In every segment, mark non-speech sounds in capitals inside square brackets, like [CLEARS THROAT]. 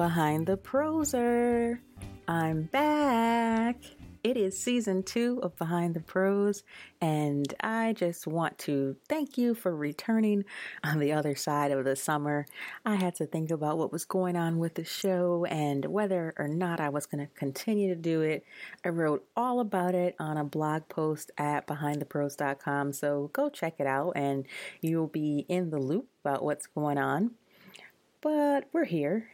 Behind the Proser. I'm back. It is season two of Behind the Prose, and I just want to thank you for returning on the other side of the summer. I had to think about what was going on with the show and whether or not I was going to continue to do it. I wrote all about it on a blog post at behindtheprose.com, so go check it out and you'll be in the loop about what's going on. But we're here.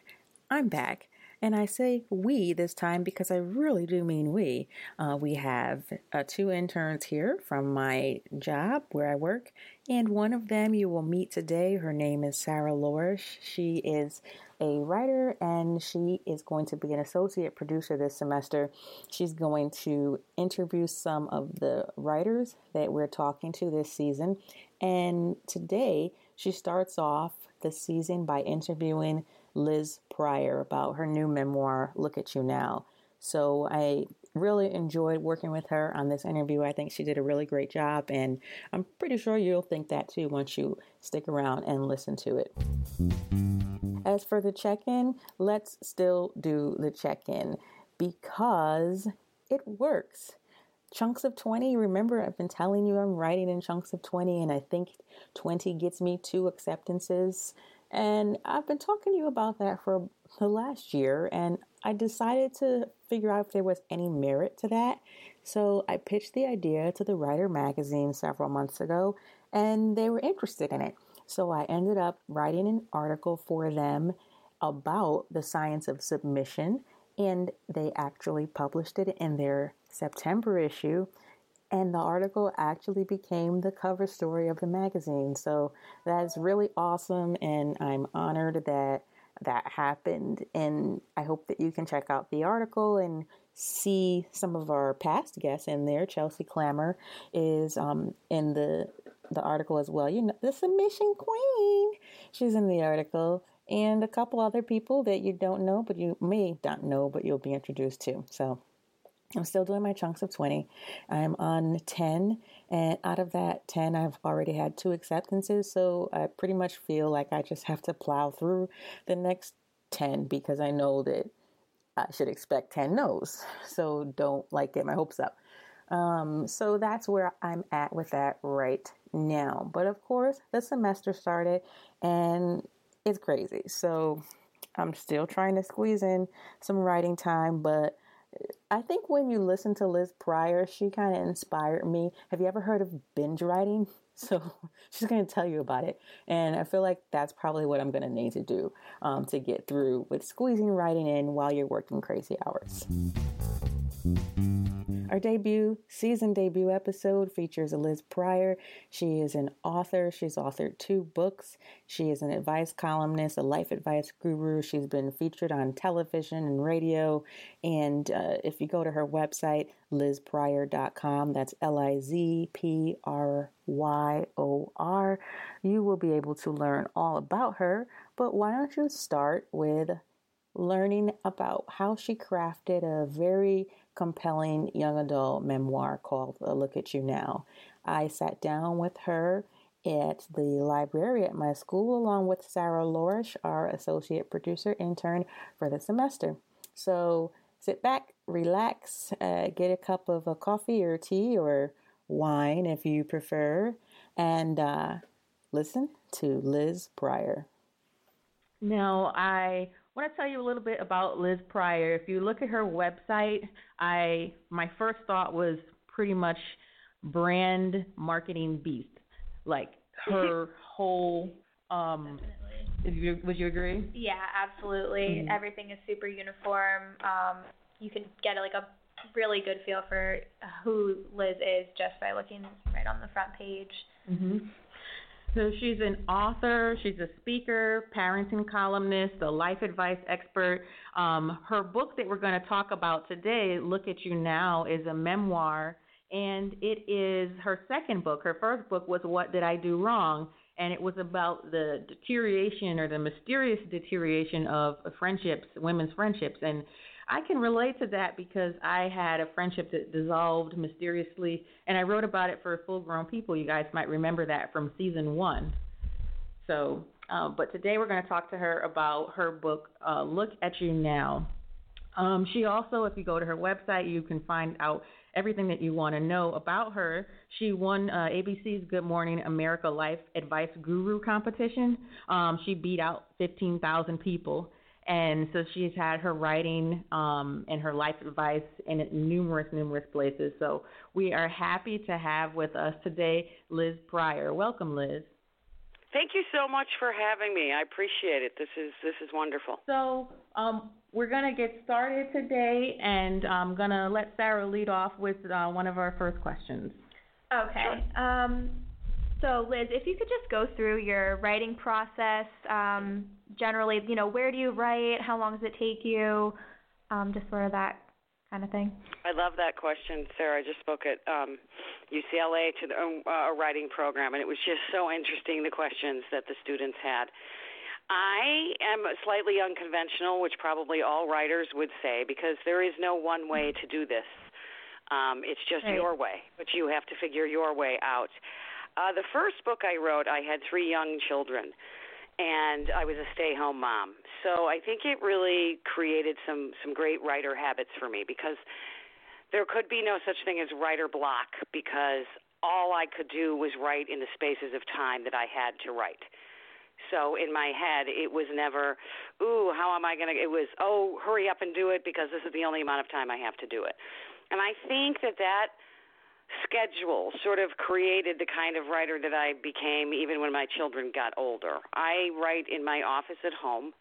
I'm back. And I say we this time because I really do mean we. Uh, we have uh, two interns here from my job where I work, and one of them you will meet today. Her name is Sarah Lorish. She is a writer and she is going to be an associate producer this semester. She's going to interview some of the writers that we're talking to this season. And today she starts off the season by interviewing Liz Pryor about her new memoir, Look at You Now. So I really enjoyed working with her on this interview. I think she did a really great job, and I'm pretty sure you'll think that too once you stick around and listen to it. As for the check in, let's still do the check in because it works. Chunks of 20, remember, I've been telling you I'm writing in chunks of 20, and I think 20 gets me two acceptances. And I've been talking to you about that for the last year, and I decided to figure out if there was any merit to that. So I pitched the idea to the Writer magazine several months ago, and they were interested in it. So I ended up writing an article for them about the science of submission, and they actually published it in their September issue. And the article actually became the cover story of the magazine. So that's really awesome. And I'm honored that that happened. And I hope that you can check out the article and see some of our past guests in there. Chelsea Clammer is um, in the the article as well. You know, the submission queen. She's in the article, and a couple other people that you don't know, but you may not know, but you'll be introduced to. So I'm still doing my chunks of 20. I'm on 10, and out of that 10, I've already had two acceptances. So I pretty much feel like I just have to plow through the next 10 because I know that I should expect 10 no's. So don't like get my hopes up. Um, so that's where I'm at with that right now. But of course, the semester started and it's crazy. So I'm still trying to squeeze in some writing time, but I think when you listen to Liz Pryor, she kind of inspired me. Have you ever heard of binge writing? [LAUGHS] So she's going to tell you about it. And I feel like that's probably what I'm going to need to do um, to get through with squeezing writing in while you're working crazy hours. Our debut, season debut episode features Liz Pryor. She is an author. She's authored two books. She is an advice columnist, a life advice guru. She's been featured on television and radio. And uh, if you go to her website, lizpryor.com, that's L I Z P R Y O R, you will be able to learn all about her. But why don't you start with learning about how she crafted a very compelling young adult memoir called A Look at You Now. I sat down with her at the library at my school along with Sarah Lorish, our associate producer intern for the semester. So sit back, relax, uh, get a cup of a coffee or tea or wine if you prefer, and uh, listen to Liz Pryor. Now, I want to tell you a little bit about Liz Pryor. If you look at her website, I my first thought was pretty much brand marketing beast. Like [LAUGHS] her whole um you, would you agree? Yeah, absolutely. Mm-hmm. Everything is super uniform. Um you can get like a really good feel for who Liz is just by looking right on the front page. hmm So she's an author, she's a speaker, parenting columnist, a life advice expert. Um, her book that we're going to talk about today, Look at You Now, is a memoir, and it is her second book. Her first book was What Did I Do Wrong? And it was about the deterioration or the mysterious deterioration of friendships, women's friendships. And I can relate to that because I had a friendship that dissolved mysteriously, and I wrote about it for Full Grown People. You guys might remember that from season one. So, uh, but today we're going to talk to her about her book, uh, Look at You Now. Um, she also, if you go to her website, you can find out everything that you want to know about her. She won uh, ABC's Good Morning America Life Advice Guru competition. Um, she beat out 15,000 people and so she's had her writing um, and her life advice in numerous, numerous places. So we are happy to have with us today Liz Pryor. Welcome, Liz. Thank you so much for having me. I appreciate it. This is this is wonderful. So um, we're gonna get started today, and I'm gonna let Sarah lead off with uh, one of our first questions. Okay. Um, so Liz, if you could just go through your writing process, um, generally, you know, where do you write? How long does it take you? Um, just sort of that kind of thing. I love that question, Sarah. I just spoke at um, UCLA to the, uh, a writing program, and it was just so interesting the questions that the students had. I am slightly unconventional, which probably all writers would say, because there is no one way to do this. Um, it's just right. your way, but you have to figure your way out. Uh, the first book I wrote, I had three young children and I was a stay-home mom. So I think it really created some some great writer habits for me because there could be no such thing as writer block because all I could do was write in the spaces of time that I had to write. So in my head, it was never, ooh, how am I going to? It was, oh, hurry up and do it because this is the only amount of time I have to do it. And I think that that schedule sort of created the kind of writer that I became even when my children got older. I write in my office at home.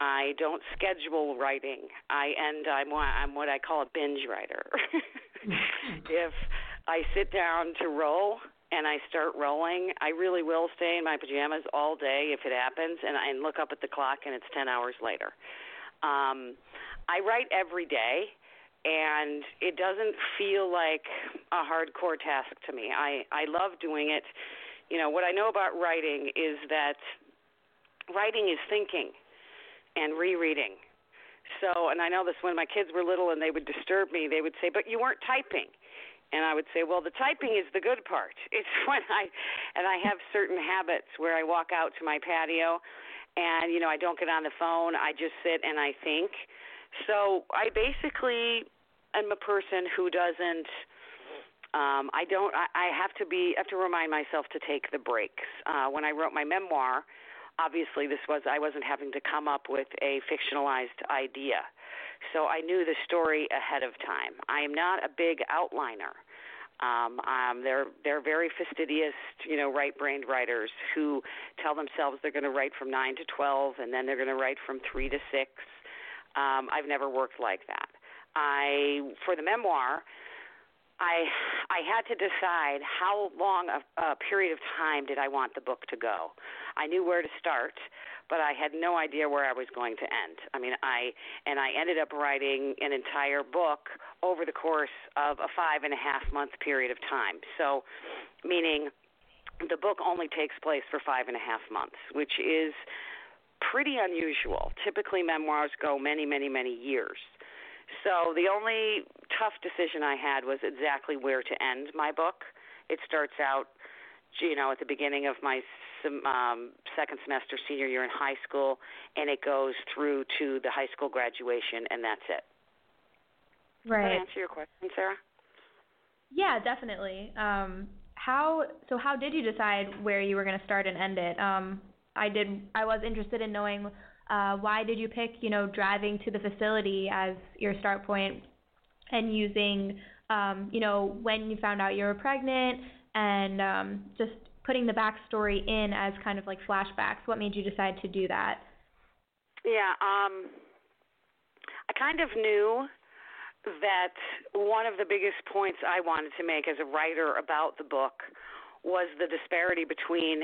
I don't schedule writing. I and I'm I'm what I call a binge writer. [LAUGHS] if I sit down to roll and I start rolling, I really will stay in my pajamas all day if it happens and I look up at the clock and it's 10 hours later. Um I write every day and it doesn't feel like a hardcore task to me. I I love doing it. You know, what I know about writing is that writing is thinking and rereading. So, and I know this when my kids were little and they would disturb me, they would say, "But you weren't typing." And I would say, "Well, the typing is the good part. [LAUGHS] It's when I and I have certain habits where I walk out to my patio and you know, I don't get on the phone. I just sit and I think so I basically am a person who doesn't. Um, I don't. I, I have to be. I have to remind myself to take the breaks. Uh, when I wrote my memoir, obviously this was I wasn't having to come up with a fictionalized idea, so I knew the story ahead of time. I am not a big outliner. Um, um, they're they're very fastidious, you know, right-brained writers who tell themselves they're going to write from nine to twelve, and then they're going to write from three to six um, I've never worked like that. I for the memoir, I I had to decide how long a, a period of time did I want the book to go. I knew where to start, but I had no idea where I was going to end. I mean, I and I ended up writing an entire book over the course of a five and a half month period of time. So, meaning the book only takes place for five and a half months, which is pretty unusual. Typically, memoirs go many, many, many years. So the only tough decision I had was exactly where to end my book. It starts out, you know, at the beginning of my um, second semester senior year in high school, and it goes through to the high school graduation, and that's it. Right. Does that answer your question, Sarah? Yeah, definitely. Um, how so? How did you decide where you were going to start and end it? Um, I did. I was interested in knowing uh, why did you pick, you know, driving to the facility as your start point, and using, um, you know, when you found out you were pregnant, and um, just putting the backstory in as kind of like flashbacks. What made you decide to do that? Yeah, um, I kind of knew that one of the biggest points I wanted to make as a writer about the book was the disparity between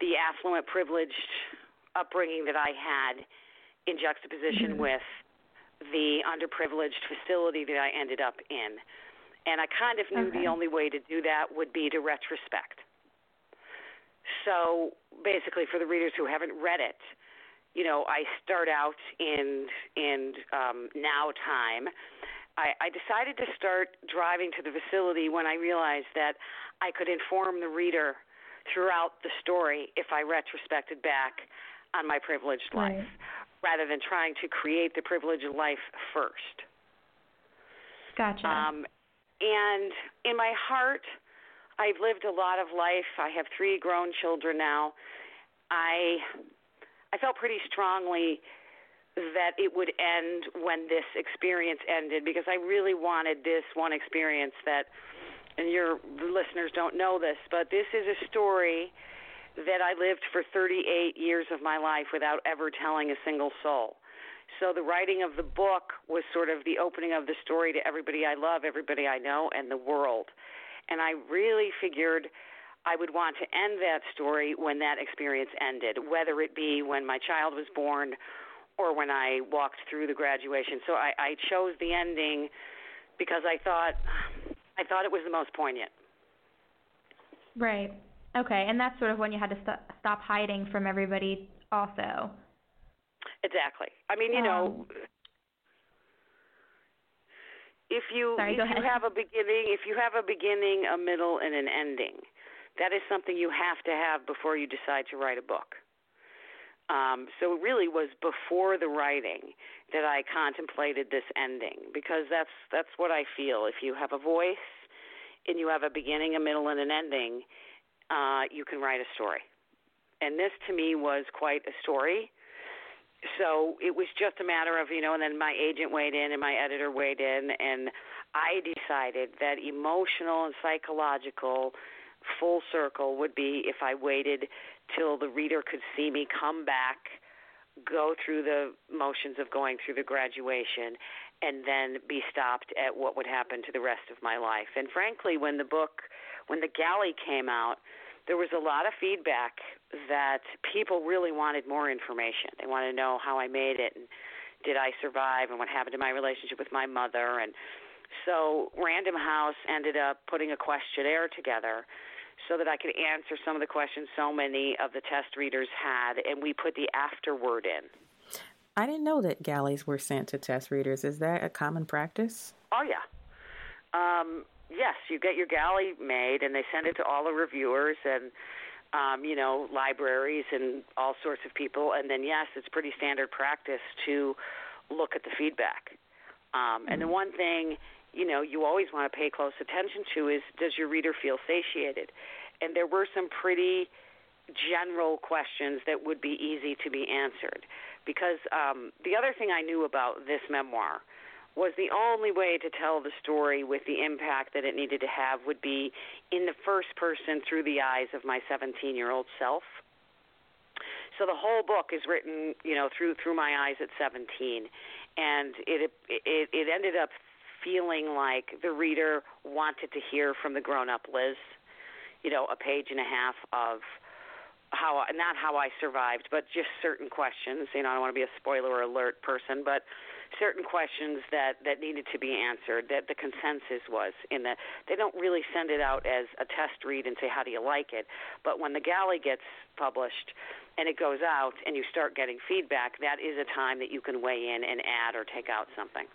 the affluent, privileged upbringing that I had in juxtaposition mm-hmm. with the underprivileged facility that I ended up in. And I kind of knew okay. the only way to do that would be to retrospect. So basically, for the readers who haven't read it, you know, I start out in in um, now time. I, I decided to start driving to the facility when I realized that I could inform the reader throughout the story if I retrospected back on my privileged right. life rather than trying to create the privileged life first. Gotcha. Um, and in my heart, I've lived a lot of life. I have three grown children now. I I felt pretty strongly that it would end when this experience ended because I really wanted this one experience that and your listeners don't know this, but this is a story that I lived for 38 years of my life without ever telling a single soul. So the writing of the book was sort of the opening of the story to everybody I love, everybody I know, and the world. And I really figured I would want to end that story when that experience ended, whether it be when my child was born or when I walked through the graduation. So I, I chose the ending because I thought I thought it was the most poignant. Right. Okay, and that's sort of when you had to st- stop hiding from everybody, also. Exactly. I mean, you um, know, if you sorry, if you have a beginning, if you have a beginning, a middle, and an ending, that is something you have to have before you decide to write a book. Um, so it really was before the writing that I contemplated this ending because that's that's what I feel. If you have a voice and you have a beginning, a middle, and an ending, uh, you can write a story. And this to me was quite a story. So it was just a matter of, you know, and then my agent weighed in and my editor weighed in, and I decided that emotional and psychological full circle would be if I waited till the reader could see me come back, go through the motions of going through the graduation, and then be stopped at what would happen to the rest of my life. And frankly, when the book when the galley came out, there was a lot of feedback that people really wanted more information. They wanted to know how I made it and did I survive and what happened to my relationship with my mother and so Random House ended up putting a questionnaire together so that I could answer some of the questions so many of the test readers had and we put the afterword in. I didn't know that galleys were sent to test readers. Is that a common practice? Oh yeah. Um, yes, you get your galley made, and they send it to all the reviewers and um, you know libraries and all sorts of people. And then yes, it's pretty standard practice to look at the feedback. Um, and the one thing you know you always want to pay close attention to is does your reader feel satiated? And there were some pretty general questions that would be easy to be answered because um, the other thing I knew about this memoir was the only way to tell the story with the impact that it needed to have would be in the first person through the eyes of my 17 year old self. So the whole book is written, you know, through through my eyes at 17, and it it it ended up feeling like the reader wanted to hear from the grown up Liz, you know, a page and a half of how not how I survived, but just certain questions. You know, I don't want to be a spoiler alert person, but certain questions that that needed to be answered that the consensus was in that they don't really send it out as a test read and say how do you like it but when the galley gets published and it goes out and you start getting feedback that is a time that you can weigh in and add or take out something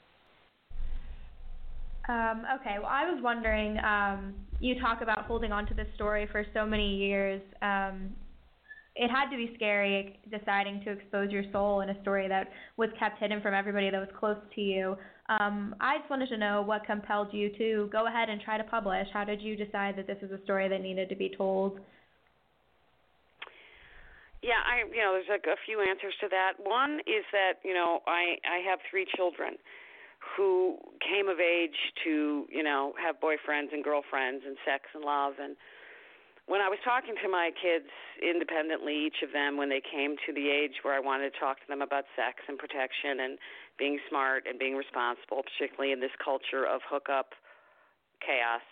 um, okay well i was wondering um, you talk about holding on to this story for so many years um, it had to be scary deciding to expose your soul in a story that was kept hidden from everybody that was close to you. Um, I just wanted to know what compelled you to go ahead and try to publish. How did you decide that this is a story that needed to be told? Yeah, I you know, there's like a few answers to that. One is that, you know, I I have three children who came of age to, you know, have boyfriends and girlfriends and sex and love. And when I was talking to my kids independently, each of them, when they came to the age where I wanted to talk to them about sex and protection and being smart and being responsible, particularly in this culture of hookup chaos,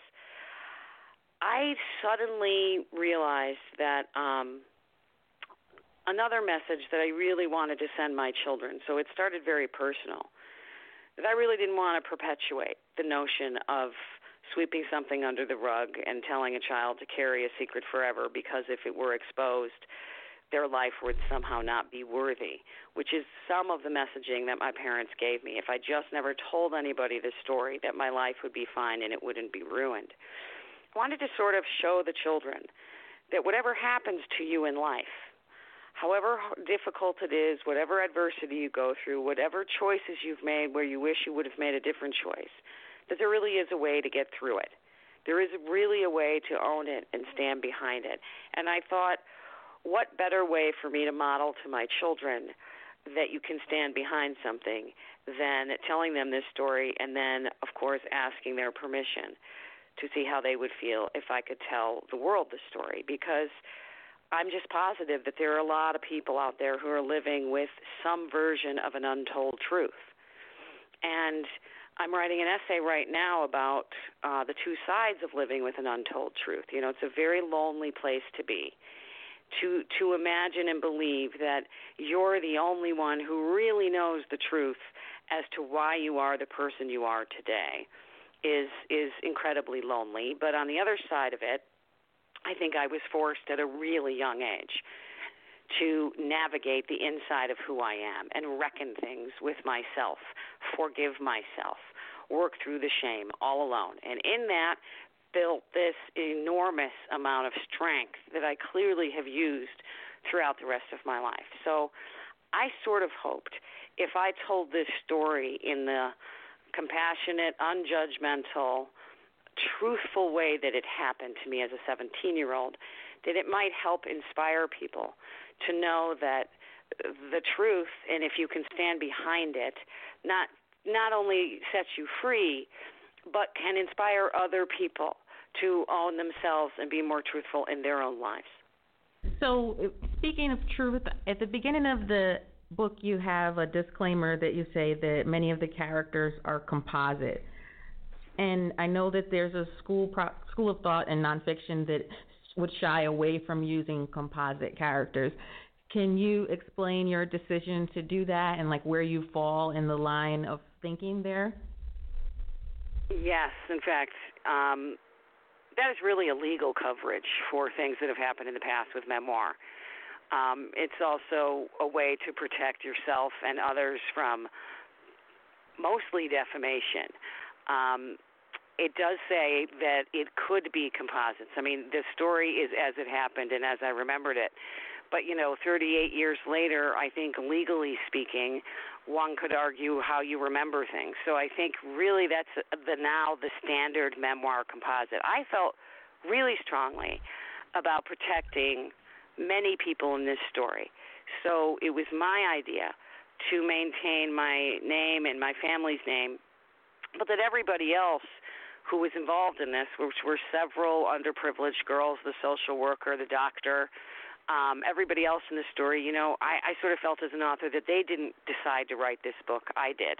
I suddenly realized that um, another message that I really wanted to send my children, so it started very personal, I really didn't want to perpetuate the notion of sweeping something under the rug and telling a child to carry a secret forever because if it were exposed, their life would somehow not be worthy, which is some of the messaging that my parents gave me. If I just never told anybody the story, that my life would be fine and it wouldn't be ruined. I wanted to sort of show the children that whatever happens to you in life, however difficult it is, whatever adversity you go through, whatever choices you've made where you wish you would have made a different choice, that there really is a way to get through it. There is really a way to own it and stand behind it. And I thought, what better way for me to model to my children that you can stand behind something than telling them this story and then, of course, asking their permission to see how they would feel if I could tell the world the story? Because I'm just positive that there are a lot of people out there who are living with some version of an untold truth. And I'm writing an essay right now about uh, the two sides of living with an untold truth. You know, it's a very lonely place to be. To to imagine and believe that you're the only one who really knows the truth as to why you are the person you are today is is incredibly lonely. But on the other side of it, I think I was forced at a really young age to navigate the inside of who I am and reckon things with myself, forgive myself, work through the shame all alone. And in that, built this enormous amount of strength that I clearly have used throughout the rest of my life. So I sort of hoped if I told this story in the compassionate, unjudgmental, truthful way that it happened to me as a 17 year old, that it might help inspire people to know that the truth and if you can stand behind it not not only sets you free but can inspire other people to own themselves and be more truthful in their own lives. So, speaking of truth, at the beginning of the book, you have a disclaimer that you say that many of the characters are composite. And I know that there's a school pro- school of thought in nonfiction that would shy away from using composite characters. Can you explain your decision to do that and like where you fall in the line of thinking there? Yes, in fact, um, that is really a legal coverage for things that have happened in the past with memoir. Um, it's also a way to protect yourself and others from mostly defamation. Um, it does say that it could be composites. I mean, the story is as it happened and as I remembered it. But you know, 38 years later, I think legally speaking, one could argue how you remember things. So I think really that's the now the standard memoir composite. I felt really strongly about protecting many people in this story. So it was my idea to maintain my name and my family's name, but that everybody else who was involved in this, which were several underprivileged girls, the social worker, the doctor, um, everybody else in the story, you know, I, I sort of felt as an author that they didn't decide to write this book. I did.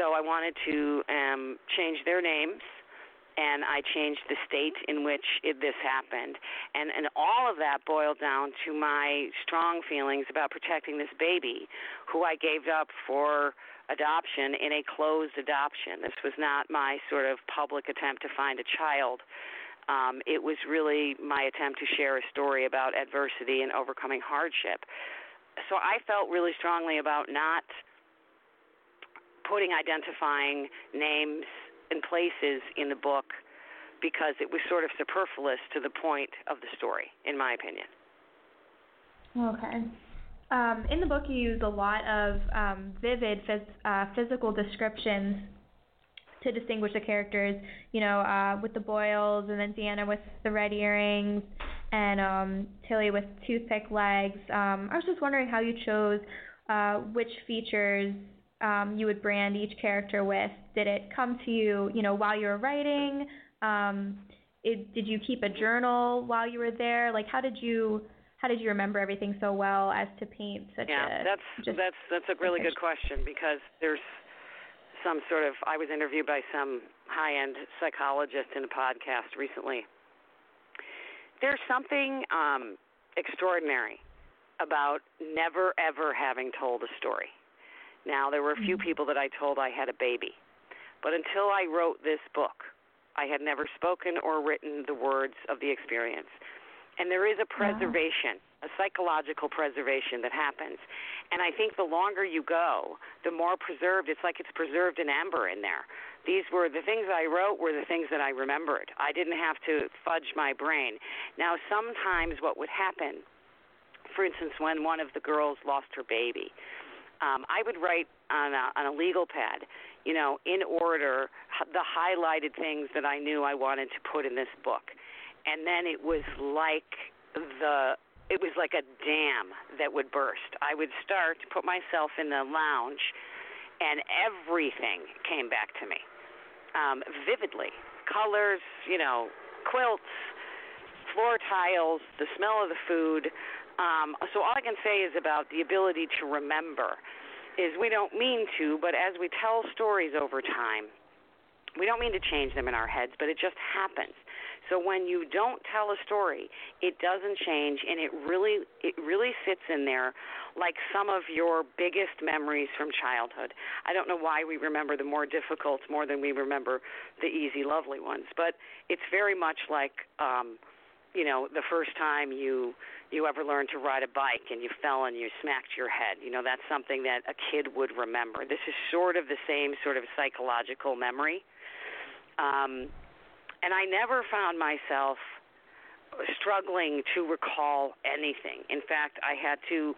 So I wanted to um, change their names and I changed the state in which it, this happened. And, and all of that boiled down to my strong feelings about protecting this baby who I gave up for adoption in a closed adoption. This was not my sort of public attempt to find a child um, it was really my attempt to share a story about adversity and overcoming hardship. So I felt really strongly about not putting identifying names and places in the book because it was sort of superfluous to the point of the story, in my opinion. Okay. Um, in the book, you use a lot of um, vivid phys- uh, physical descriptions to distinguish the characters. You know, uh, with the boils, and then Deanna with the red earrings, and um, Tilly with toothpick legs. Um, I was just wondering how you chose uh, which features um, you would brand each character with. Did it come to you, you know, while you were writing? Um, it, did you keep a journal while you were there? Like, how did you how did you remember everything so well as to paint such yeah, a that's just that's that's a really good question because there's some sort of I was interviewed by some high-end psychologist in a podcast recently. There's something um extraordinary about never ever having told a story. Now, there were a few people that I told I had a baby, but until I wrote this book, I had never spoken or written the words of the experience. And there is a preservation, a psychological preservation that happens. And I think the longer you go, the more preserved, it's like it's preserved in amber in there. These were the things I wrote were the things that I remembered. I didn't have to fudge my brain. Now, sometimes what would happen, for instance, when one of the girls lost her baby, um, I would write on a, on a legal pad, you know, in order, the highlighted things that I knew I wanted to put in this book and then it was like the it was like a dam that would burst. I would start to put myself in the lounge, and everything came back to me um, vividly. Colors, you know, quilts, floor tiles, the smell of the food. Um, so all I can say is about the ability to remember is we don't mean to, but as we tell stories over time, we don't mean to change them in our heads, but it just happens. So when you don't tell a story, it doesn't change, and it really it really sits in there like some of your biggest memories from childhood. I don't know why we remember the more difficult more than we remember the easy, lovely ones, but it's very much like. Um, you know, the first time you you ever learned to ride a bike and you fell and you smacked your head. You know, that's something that a kid would remember. This is sort of the same sort of psychological memory. Um, and I never found myself struggling to recall anything. In fact, I had to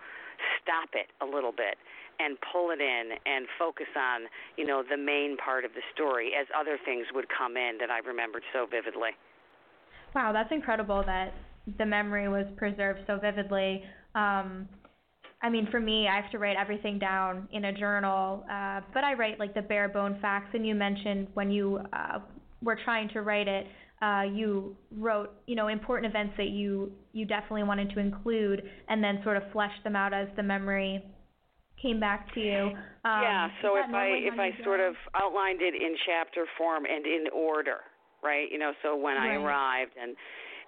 stop it a little bit and pull it in and focus on, you know, the main part of the story as other things would come in that I remembered so vividly. Wow, that's incredible that the memory was preserved so vividly. Um, I mean, for me, I have to write everything down in a journal, uh, but I write like the bare bone facts. And you mentioned when you uh, were trying to write it, uh, you wrote, you know, important events that you you definitely wanted to include, and then sort of fleshed them out as the memory came back to you. Um, yeah. So if I if I sort of outlined it in chapter form and in order, right? You know, so when I arrived and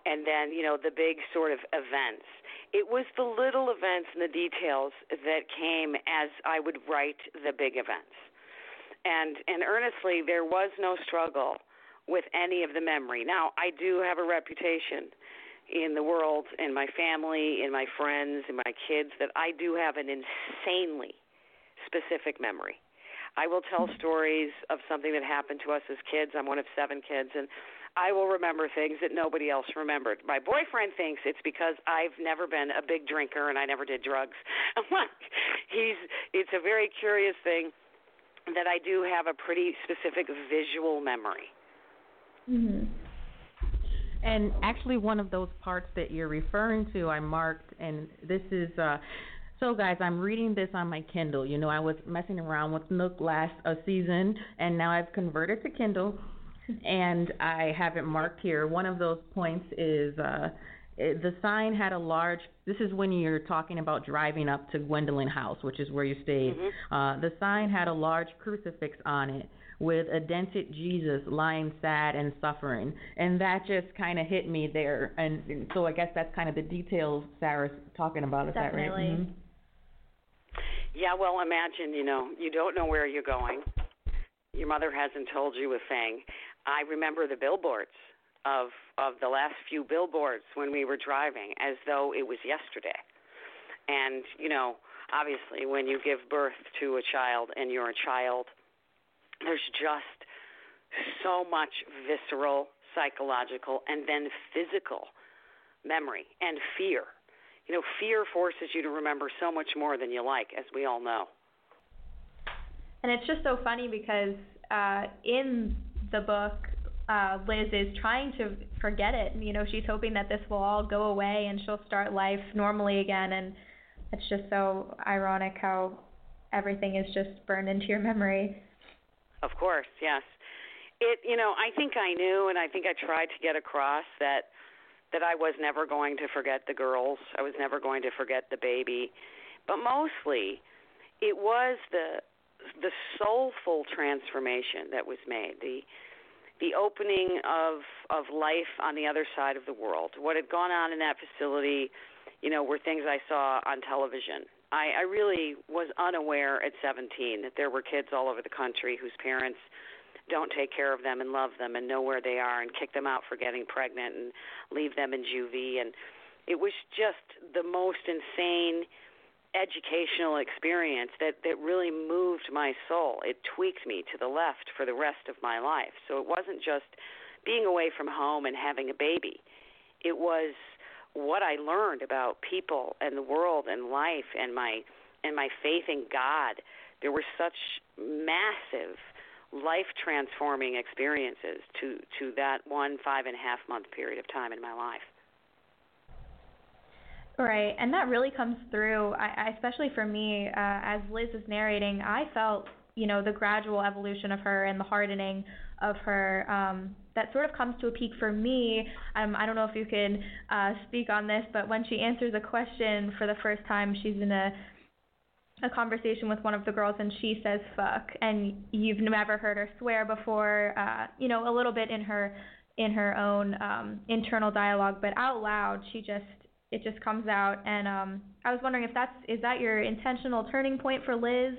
and then you know the big sort of events. It was the little events and the details that came as I would write the big events. And and earnestly, there was no struggle with any of the memory. Now, I do have a reputation in the world, in my family, in my friends, in my kids, that I do have an insanely specific memory. I will tell hmm. stories of something that happened to us as kids. I'm one of seven kids, and I will remember things that nobody else remembered. My boyfriend thinks it's because I've never been a big drinker and I never did drugs. [LAUGHS] I'm like, he's. It's a very curious thing that I do have a pretty specific visual memory. Mhm. And actually, one of those parts that you're referring to, I marked, and this is. uh so guys, I'm reading this on my Kindle. You know, I was messing around with Nook last uh, season, and now I've converted to Kindle, [LAUGHS] and I have it marked here. One of those points is uh, it, the sign had a large. This is when you're talking about driving up to Gwendolyn House, which is where you stayed. Uh, the sign had a large crucifix on it with a dented Jesus lying sad and suffering, and that just kind of hit me there. And, and so I guess that's kind of the details Sarah's talking about. Is that right? Definitely. Mhm. Yeah, well, imagine, you know, you don't know where you're going. Your mother hasn't told you a thing. I remember the billboards of of the last few billboards when we were driving as though it was yesterday. And, you know, obviously when you give birth to a child and you're a child, there's just so much visceral, psychological, and then physical memory and fear. You know, fear forces you to remember so much more than you like, as we all know. And it's just so funny because uh, in the book, uh, Liz is trying to forget it. You know, she's hoping that this will all go away and she'll start life normally again. And it's just so ironic how everything is just burned into your memory. Of course, yes. it you know i think i knew and i think i tried to get across that that i was never going to forget the girls. I was never going to forget the baby. But mostly it was the the soulful transformation that was made the the opening of of life on the other side of the world. What had gone on in that facility you know were things i saw on television i i really was unaware at 17 that there were kids all over the country whose parents don't take care of them and love them and know where they are and kick them out for getting pregnant and leave them in juvie and it was just the most insane educational experience that that really moved my soul. It tweaked me to the left for the rest of my life. So it wasn't just being away from home and having a baby. It was what i learned about people and the world and life and my and my faith in god there were such massive life transforming experiences to to that one five and a half month period of time in my life. Right, and that really comes through. I, especially for me, uh, as Liz is narrating, I felt you know the gradual evolution of her and the hardening of her. Um, that sort of comes to a peak for me. Um, I don't know if you can uh, speak on this, but when she answers a question for the first time, she's in a a conversation with one of the girls and she says fuck and you've never heard her swear before uh you know a little bit in her in her own um internal dialogue but out loud she just it just comes out and um I was wondering if that's is that your intentional turning point for Liz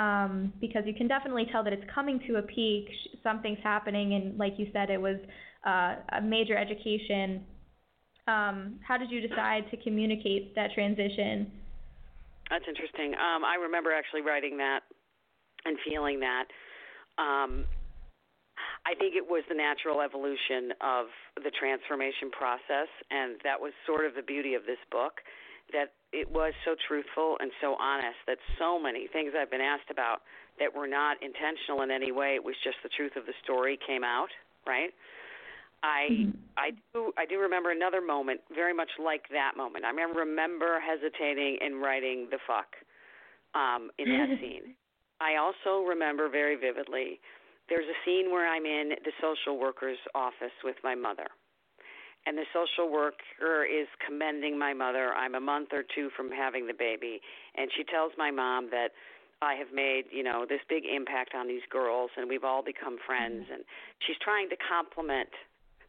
um because you can definitely tell that it's coming to a peak something's happening and like you said it was uh a major education um how did you decide to communicate that transition that's interesting. Um, I remember actually writing that and feeling that. Um, I think it was the natural evolution of the transformation process, and that was sort of the beauty of this book. That it was so truthful and so honest that so many things I've been asked about that were not intentional in any way, it was just the truth of the story came out, right? I mm-hmm. I do I do remember another moment very much like that moment. I remember hesitating in writing the fuck um in that [LAUGHS] scene. I also remember very vividly there's a scene where I'm in the social worker's office with my mother. And the social worker is commending my mother. I'm a month or two from having the baby and she tells my mom that I have made, you know, this big impact on these girls and we've all become friends mm-hmm. and she's trying to compliment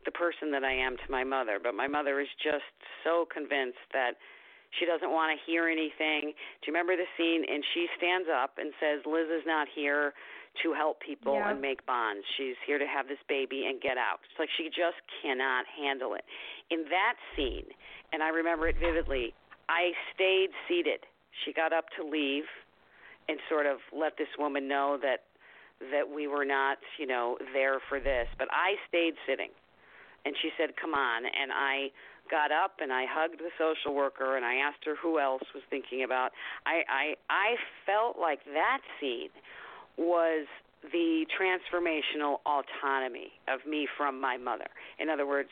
the person that I am to my mother, but my mother is just so convinced that she doesn't want to hear anything. Do you remember the scene? And she stands up and says, Liz is not here to help people yeah. and make bonds. She's here to have this baby and get out. It's like she just cannot handle it. In that scene, and I remember it vividly, I stayed seated. She got up to leave and sort of let this woman know that that we were not, you know, there for this. But I stayed sitting and she said, "Come on." And I got up and I hugged the social worker and I asked her who else was thinking about. I I I felt like that scene was the transformational autonomy of me from my mother. In other words,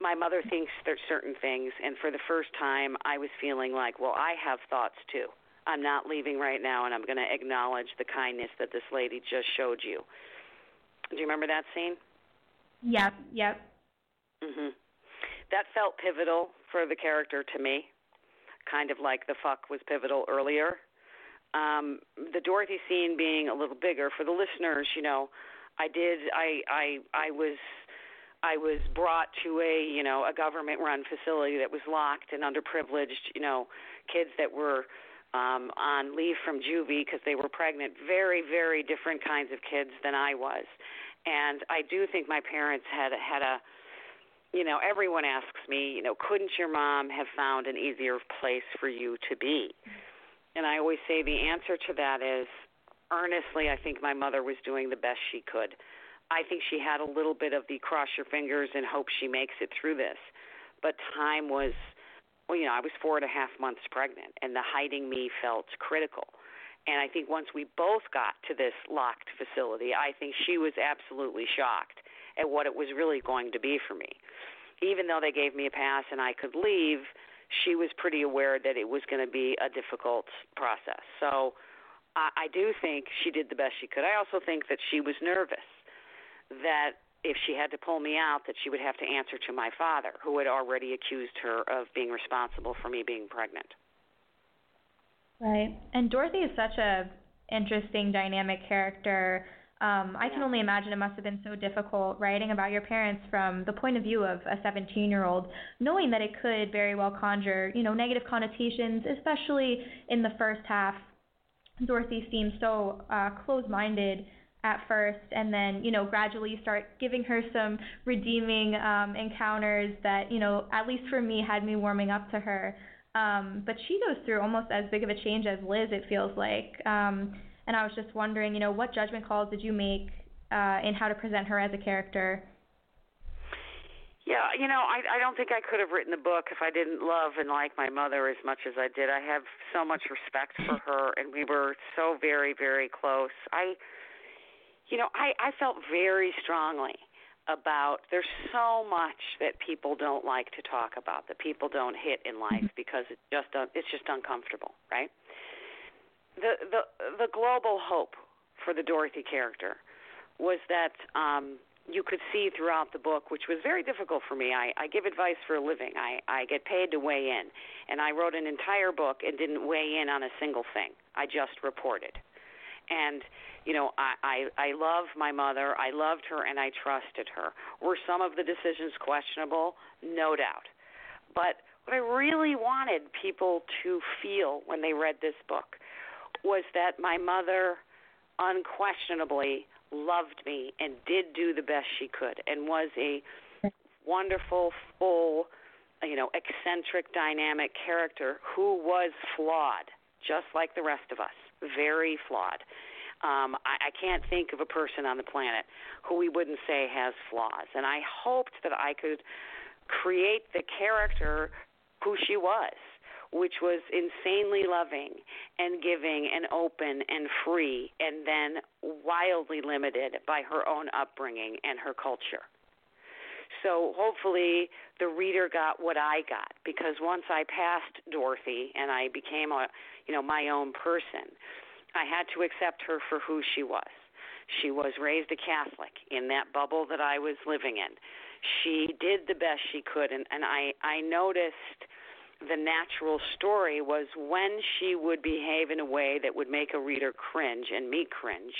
my mother thinks there's certain things and for the first time I was feeling like, well, I have thoughts too. I'm not leaving right now and I'm going to acknowledge the kindness that this lady just showed you. Do you remember that scene? Yep, yep. Mhm. That felt pivotal for the character to me, kind of like the fuck was pivotal earlier. Um, the Dorothy scene being a little bigger for the listeners, you know, I did I I I was I was brought to a you know a government run facility that was locked and underprivileged, you know, kids that were um, on leave from juvie because they were pregnant. Very very different kinds of kids than I was and I do think my parents had had a you know everyone asks me you know couldn't your mom have found an easier place for you to be and I always say the answer to that is earnestly I think my mother was doing the best she could. I think she had a little bit of the cross your fingers and hope she makes it through this. But time was well you know I was four and a half months pregnant and the hiding me felt critical. And I think once we both got to this locked facility, I think she was absolutely shocked at what it was really going to be for me. Even though they gave me a pass and I could leave, she was pretty aware that it was going to be a difficult process. So I, I do think she did the best she could. I also think that she was nervous that if she had to pull me out, that she would have to answer to my father, who had already accused her of being responsible for me being pregnant. Right. And Dorothy is such a interesting dynamic character. Um, I can only imagine it must have been so difficult writing about your parents from the point of view of a 17 year old, knowing that it could very well conjure, you know, negative connotations, especially in the first half. Dorothy seems so uh, close minded at first, and then, you know, gradually you start giving her some redeeming um, encounters that, you know, at least for me, had me warming up to her. Um, but she goes through almost as big of a change as Liz, it feels like. Um, and I was just wondering, you know, what judgment calls did you make uh, in how to present her as a character? Yeah, you know, I I don't think I could have written the book if I didn't love and like my mother as much as I did. I have so much respect for [LAUGHS] her and we were so very very close. I you know, I I felt very strongly about there's so much that people don't like to talk about that people don't hit in life because it's just un, it's just uncomfortable, right? The the the global hope for the Dorothy character was that um you could see throughout the book, which was very difficult for me. I, I give advice for a living. I, I get paid to weigh in, and I wrote an entire book and didn't weigh in on a single thing. I just reported. And you know, I, I I love my mother. I loved her and I trusted her. Were some of the decisions questionable? No doubt. But what I really wanted people to feel when they read this book was that my mother unquestionably loved me and did do the best she could and was a wonderful, full, you know, eccentric, dynamic character who was flawed, just like the rest of us. Very flawed. Um, I, I can't think of a person on the planet who we wouldn't say has flaws. And I hoped that I could create the character who she was, which was insanely loving and giving and open and free, and then wildly limited by her own upbringing and her culture. So hopefully the reader got what I got because once I passed Dorothy and I became a you know my own person, I had to accept her for who she was. She was raised a Catholic in that bubble that I was living in. She did the best she could, and, and I, I noticed the natural story was when she would behave in a way that would make a reader cringe and me cringe.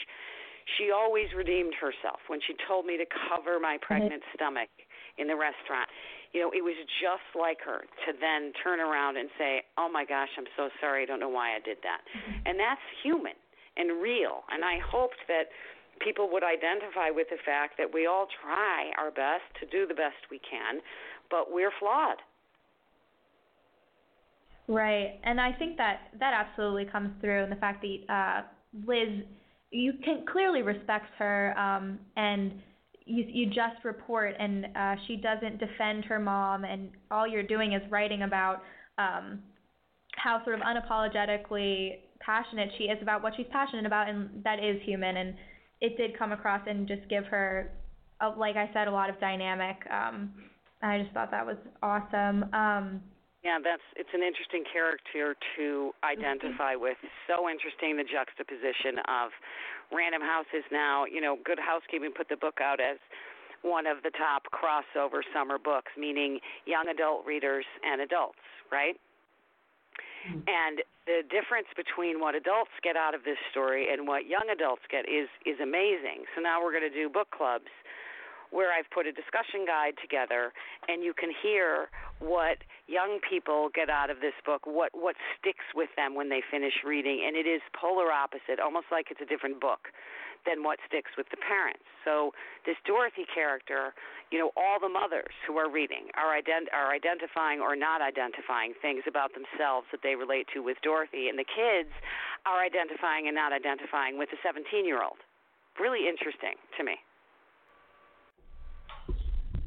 She always redeemed herself when she told me to cover my pregnant mm-hmm. stomach in the restaurant. You know, it was just like her to then turn around and say, "Oh my gosh, I'm so sorry. I don't know why I did that." Mm-hmm. And that's human and real. And I hoped that people would identify with the fact that we all try our best to do the best we can, but we're flawed. Right, and I think that that absolutely comes through in the fact that uh, Liz, you can clearly respect her, um, and you you just report, and uh, she doesn't defend her mom, and all you're doing is writing about um, how sort of unapologetically passionate she is about what she's passionate about, and that is human. And it did come across and just give her, a, like I said, a lot of dynamic. Um, I just thought that was awesome. Um, yeah, that's it's an interesting character to identify mm-hmm. with. So interesting the juxtaposition of Random House is now, you know, Good Housekeeping put the book out as one of the top crossover summer books, meaning young adult readers and adults, right? Mm-hmm. And the difference between what adults get out of this story and what young adults get is is amazing. So now we're going to do book clubs where I've put a discussion guide together and you can hear what young people get out of this book, what what sticks with them when they finish reading and it is polar opposite, almost like it's a different book than what sticks with the parents. So this Dorothy character, you know, all the mothers who are reading are ident- are identifying or not identifying things about themselves that they relate to with Dorothy, and the kids are identifying and not identifying with the 17-year-old. Really interesting to me.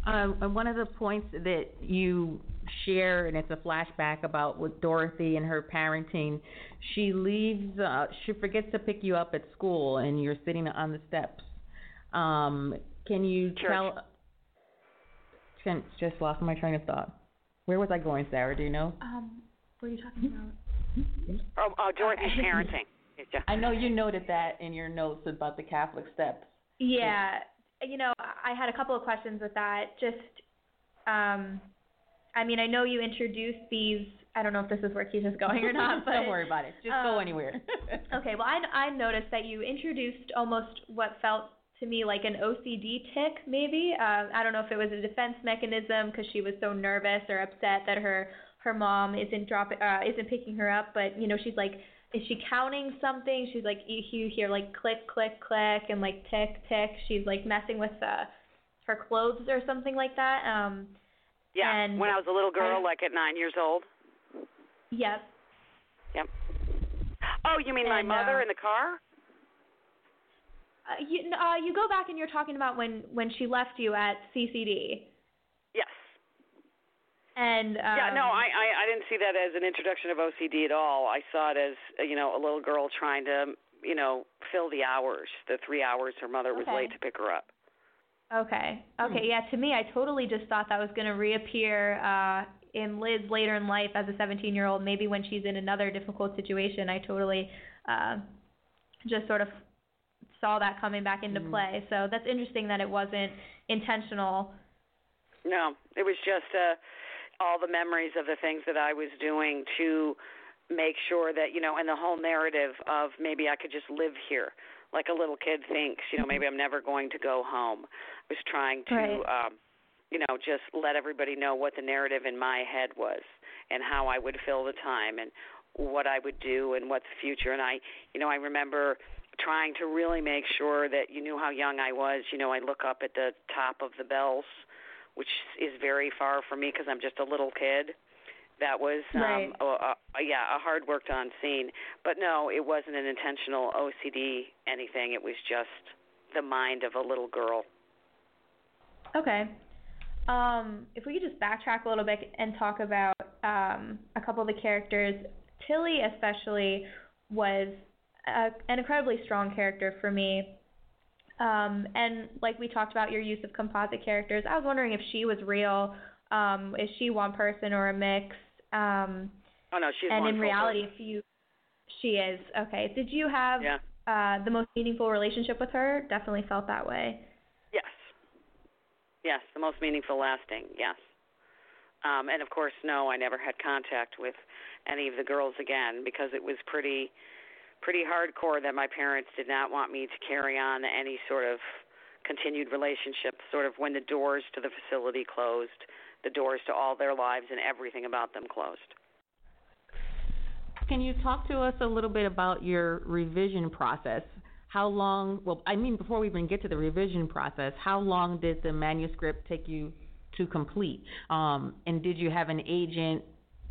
Um, one of the points that you share, and it's a flashback about with Dorothy and her parenting. She leaves. Uh, she forgets to pick you up at school, and you're sitting on the steps. Um, can you Church. tell? Can, just lost my train of thought. Where was I going, Sarah? Do you know? Um, what are you talking about? Oh, uh, Dorothy's parenting. [LAUGHS] I know you noted that in your notes about the Catholic steps. Yeah, you know, I had a couple of questions with that. Just, um, I mean, I know you introduced these. I don't know if this is where Keisha's [LAUGHS] going or not, but don't worry about it. Just um, go anywhere. [LAUGHS] okay. Well, I I noticed that you introduced almost what felt to me like an OCD tick, maybe. Uh, I don't know if it was a defense mechanism because she was so nervous or upset that her her mom isn't dropping uh, isn't picking her up, but you know she's like is she counting something? She's like you, you hear like click click click and like tick tick. She's like messing with uh, her clothes or something like that. Um, Yeah, and when I was a little girl, like at nine years old. Yep. Yep. Oh, you mean my And, mother uh, in the car? Uh, you uh, you go back and you're talking about when when she left you at CCD. Yes. And um, yeah, no, I, I I didn't see that as an introduction of OCD at all. I saw it as uh, you know a little girl trying to you know fill the hours, the three hours her mother was Okay. late to pick her up. Okay. Okay. Yeah. To me, I totally just thought that was going to reappear uh, in Liz later in life as a 17-year-old. Maybe when she's in another difficult situation, I totally uh, just sort of saw that coming back into play. So that's interesting that it wasn't intentional. No, it was just uh, all the memories of the things that I was doing to make sure that you know, and the whole narrative of maybe I could just live here, like a little kid thinks. You know, maybe I'm never going to go home. I was trying to, Right. um, you know, just let everybody know what the narrative in my head was and how I would fill the time and what I would do and what the future. And I, you know, I remember trying to really make sure that you knew how young I was. You know, I look up at the top of the bells, which is very far from me because I'm just a little kid. That was, um, Right. a, a, yeah, a hard worked on scene. But no, it wasn't an intentional OCD anything. It was just the mind of a little girl. Okay. Um, if we could just backtrack a little bit and talk about um, a couple of the characters, Tilly especially was a, an incredibly strong character for me. Um, and like we talked about your use of composite characters, I was wondering if she was real. Um, is she one person or a mix? Um, Oh no, she's and in reality, person. if you, she is okay. Did you have Yeah. uh, the most meaningful relationship with her? Definitely felt that way. Yes. Yes, the most meaningful, lasting. Yes. Um, and of course, no, I never had contact with any of the girls again because it was pretty, pretty hardcore that my parents did not want me to carry on any sort of continued relationship. Sort of when the doors to the facility closed, the doors to all their lives and everything about them closed. Can you talk to us a little bit about your revision process? How long, well, I mean, before we even get to the revision process, how long did the manuscript take you to complete? Um, and did you have an agent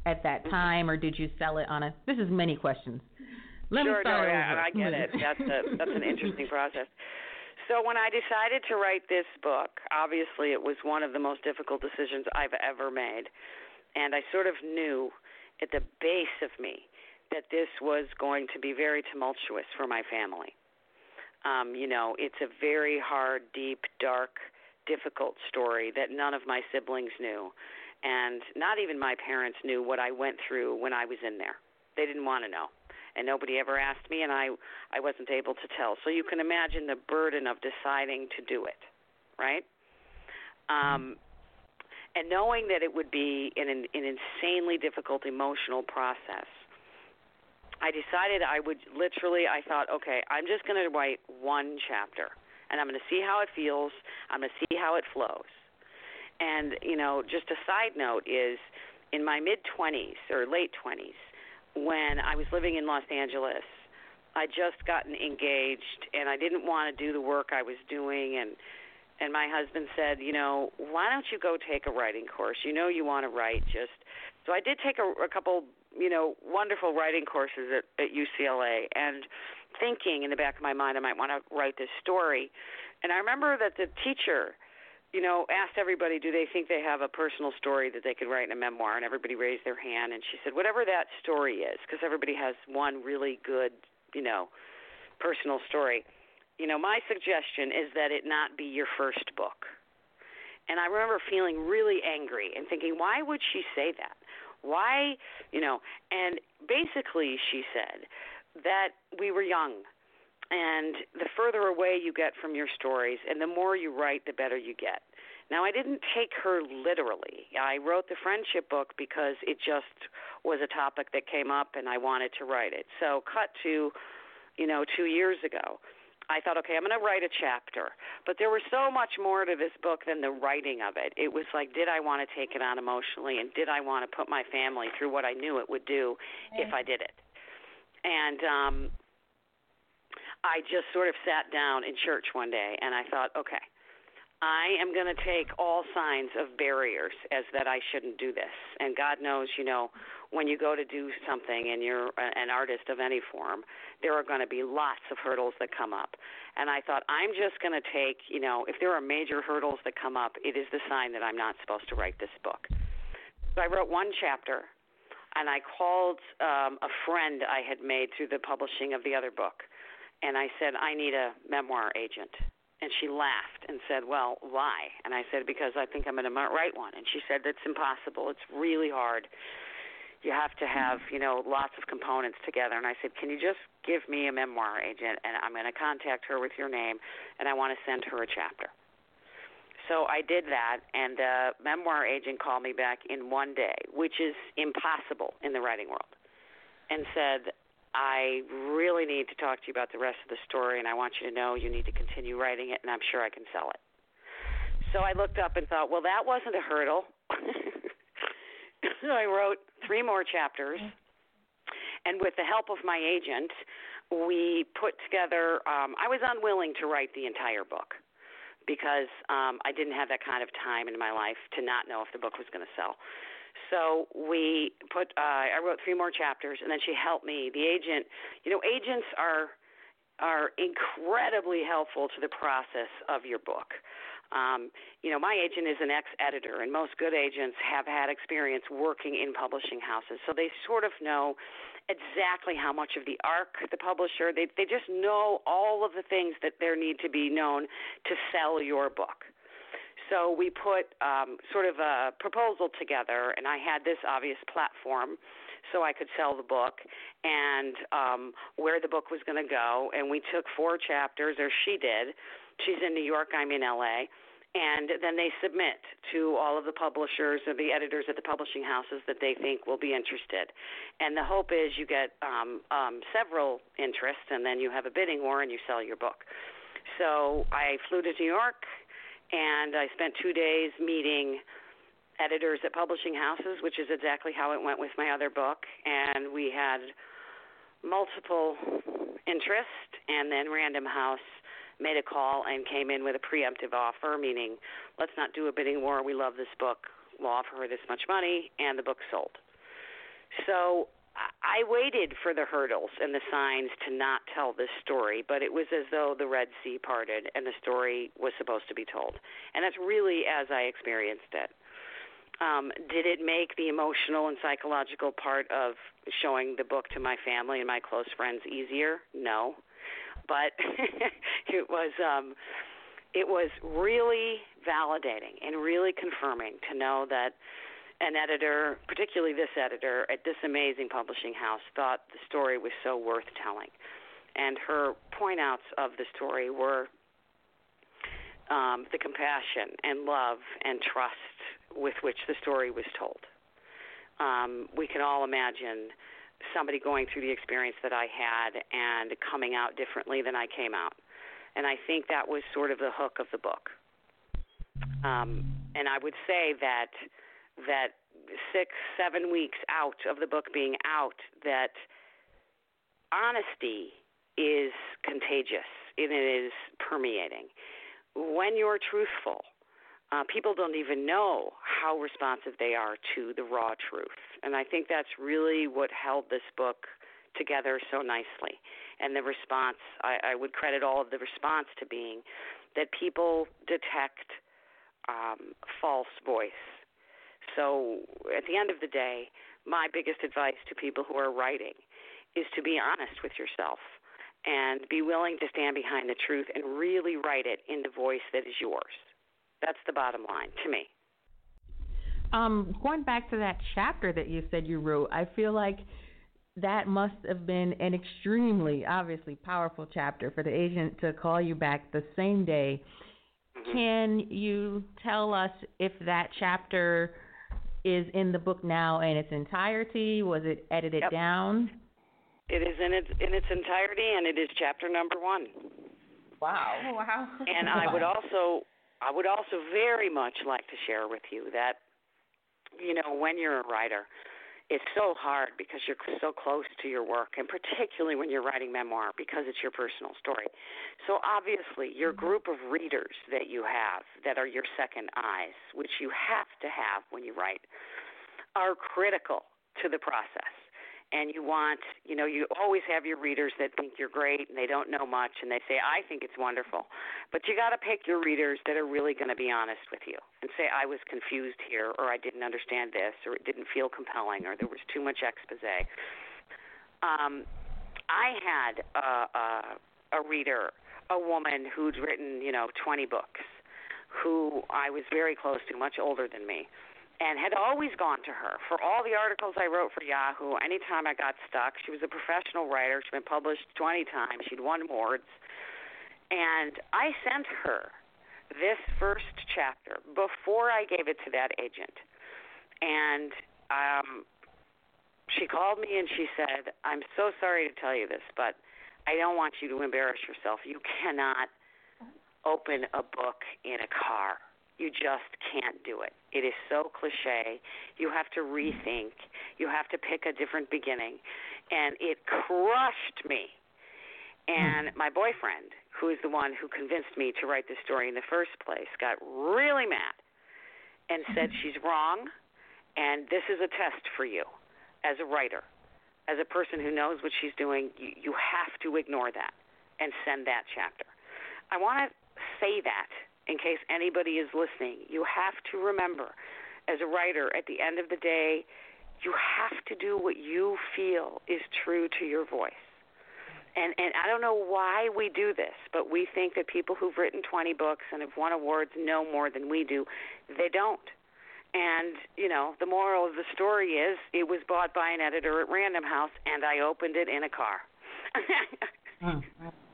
at that time, or did you sell it on a, this is many questions. Let sure, me start no, over. yeah, I get it. That's a that's an [LAUGHS] interesting process. So when I decided to write this book, obviously it was one of the most difficult decisions I've ever made, and I sort of knew at the base of me that this was going to be very tumultuous for my family. Um, you know, it's a very hard, deep, dark, difficult story that none of my siblings knew, and not even my parents knew what I went through when I was in there. They didn't want to know and nobody ever asked me and I I wasn't able to tell. So you can imagine the burden of deciding to do it, right? Um and knowing that it would be an an insanely difficult emotional process. I decided I would literally I thought, okay, I'm just going to write one chapter and I'm going to see how it feels. I'm going to see how it flows. And, you know, just a side note is in my mid 20s or late 20s, when I was living in Los Angeles, I just gotten engaged and I didn't want to do the work I was doing and and my husband said, you know, why don't you go take a writing course? You know you want to write just so I did take a, a couple, you know, wonderful writing courses at, at UCLA and thinking in the back of my mind I might want to write this story. And I remember that the teacher you know, asked everybody, do they think they have a personal story that they could write in a memoir? And everybody raised their hand. And she said, whatever that story is, because everybody has one really good, you know, personal story. You know, my suggestion is that it not be your first book. And I remember feeling really angry and thinking, why would she say that? Why, you know, and basically she said that we were young and the further away you get from your stories, and the more you write, the better you get. Now, I didn't take her literally. I wrote the friendship book because it just was a topic that came up and I wanted to write it. So, cut to, you know, two years ago. I thought, okay, I'm going to write a chapter. But there was so much more to this book than the writing of it. It was like, did I want to take it on emotionally, and did I want to put my family through what I knew it would do if I did it? And um, I just sort of sat down in church one day, and I thought, okay, I am going to take all signs of barriers as that I shouldn't do this. And God knows, you know, when you go to do something and you're an artist of any form, there are going to be lots of hurdles that come up. And I thought, I'm just going to take, you know, if there are major hurdles that come up, it is the sign that I'm not supposed to write this book. So I wrote one chapter, and I called um, a friend I had made through the publishing of the other book, and I said, I need a memoir agent and she laughed and said, "Well, why?" And I said, "Because I think I'm going to write one." And she said, "That's impossible. It's really hard. You have to have, you know, lots of components together." And I said, "Can you just give me a memoir agent, and I'm going to contact her with your name, and I want to send her a chapter." So I did that, and the memoir agent called me back in one day, which is impossible in the writing world, and said, I really need to talk to you about the rest of the story, and I want you to know you need to continue writing it, and I'm sure I can sell it. So I looked up and thought, well, that wasn't a hurdle. so [LAUGHS] I wrote three more chapters, and with the help of my agent, we put together. Um, I was unwilling to write the entire book because um, I didn't have that kind of time in my life to not know if the book was going to sell. So we put. Uh, I wrote three more chapters, and then she helped me. The agent, you know, agents are are incredibly helpful to the process of your book. Um, you know, my agent is an ex-editor, and most good agents have had experience working in publishing houses, so they sort of know exactly how much of the arc the publisher. They they just know all of the things that there need to be known to sell your book. So we put um, sort of a proposal together, and I had this obvious platform so I could sell the book and um, where the book was going to go. And we took four chapters, or she did. She's in New York, I'm in LA. And then they submit to all of the publishers or the editors at the publishing houses that they think will be interested. And the hope is you get um, um, several interests, and then you have a bidding war and you sell your book. So I flew to New York and I spent two days meeting editors at publishing houses, which is exactly how it went with my other book. And we had multiple interest, and then Random House made a call and came in with a preemptive offer, meaning let's not do a bidding war. We love this book. We'll offer her this much money, and the book sold. So I waited for the hurdles and the signs to not tell this story, but it was as though the Red Sea parted and the story was supposed to be told. And that's really as I experienced it. Um, did it make the emotional and psychological part of showing the book to my family and my close friends easier? No, but [LAUGHS] it was um, it was really validating and really confirming to know that an editor, particularly this editor at this amazing publishing house, thought the story was so worth telling. And her point outs of the story were um, the compassion and love and trust with which the story was told. Um, we can all imagine somebody going through the experience that I had and coming out differently than I came out. And I think that was sort of the hook of the book. Um, and I would say that that six, seven weeks out of the book being out, that honesty is contagious and it is permeating. When you're truthful, uh, people don't even know how responsive they are to the raw truth. And I think that's really what held this book together so nicely. And the response, I, I would credit all of the response to being that people detect um, false voice so at the end of the day, my biggest advice to people who are writing is to be honest with yourself and be willing to stand behind the truth and really write it in the voice that is yours. That's the bottom line to me. Um, going back to that chapter that you said you wrote, I feel like that must have been an extremely, obviously, powerful chapter for the agent to call you back the same day. Mm-hmm. Can you tell us if that chapter is in the book now in its entirety? Was it edited yep. down? It is in its in its entirety, and it is chapter number one. Wow! [LAUGHS] Wow! And I would also I would also very much like to share with you that you know when you're a writer, it's so hard because you're so close to your work, and particularly when you're writing memoir because it's your personal story. So obviously, your mm-hmm. group of readers that you have that are your second eyes, which you have to have when you write, are critical to the process and you want, you know, you always have your readers that think you're great and they don't know much and they say, I think it's wonderful. But you got to pick your readers that are really going to be honest with you and say, I was confused here or I didn't understand this or it didn't feel compelling or there was too much expose. Um, I had a, a, a reader, a woman who'd written, you know, 20 books, who I was very close to, much older than me and had always gone to her for all the articles I wrote for Yahoo. Anytime I got stuck, she was a professional writer. She'd been published 20 times. She'd won awards. And I sent her this first chapter before I gave it to that agent. And um, she called me and she said, I'm so sorry to tell you this, but I don't want you to embarrass yourself. You cannot open a book in a car you just can't do it. It is so cliche. You have to rethink. You have to pick a different beginning. And it crushed me. And hmm. my boyfriend, who is the one who convinced me to write this story in the first place, got really mad and hmm. said she's wrong and this is a test for you as a writer. As a person who knows what she's doing, you, you have to ignore that and send that chapter. I want to say that in case anybody is listening, you have to remember as a writer, at the end of the day, you have to do what you feel is true to your voice. And and I don't know why we do this, but we think that people who've written 20 books and have won awards know more than we do. They don't. And, you know, the moral of the story is it was bought by an editor at Random House and I opened it in a car. oh, [LAUGHS]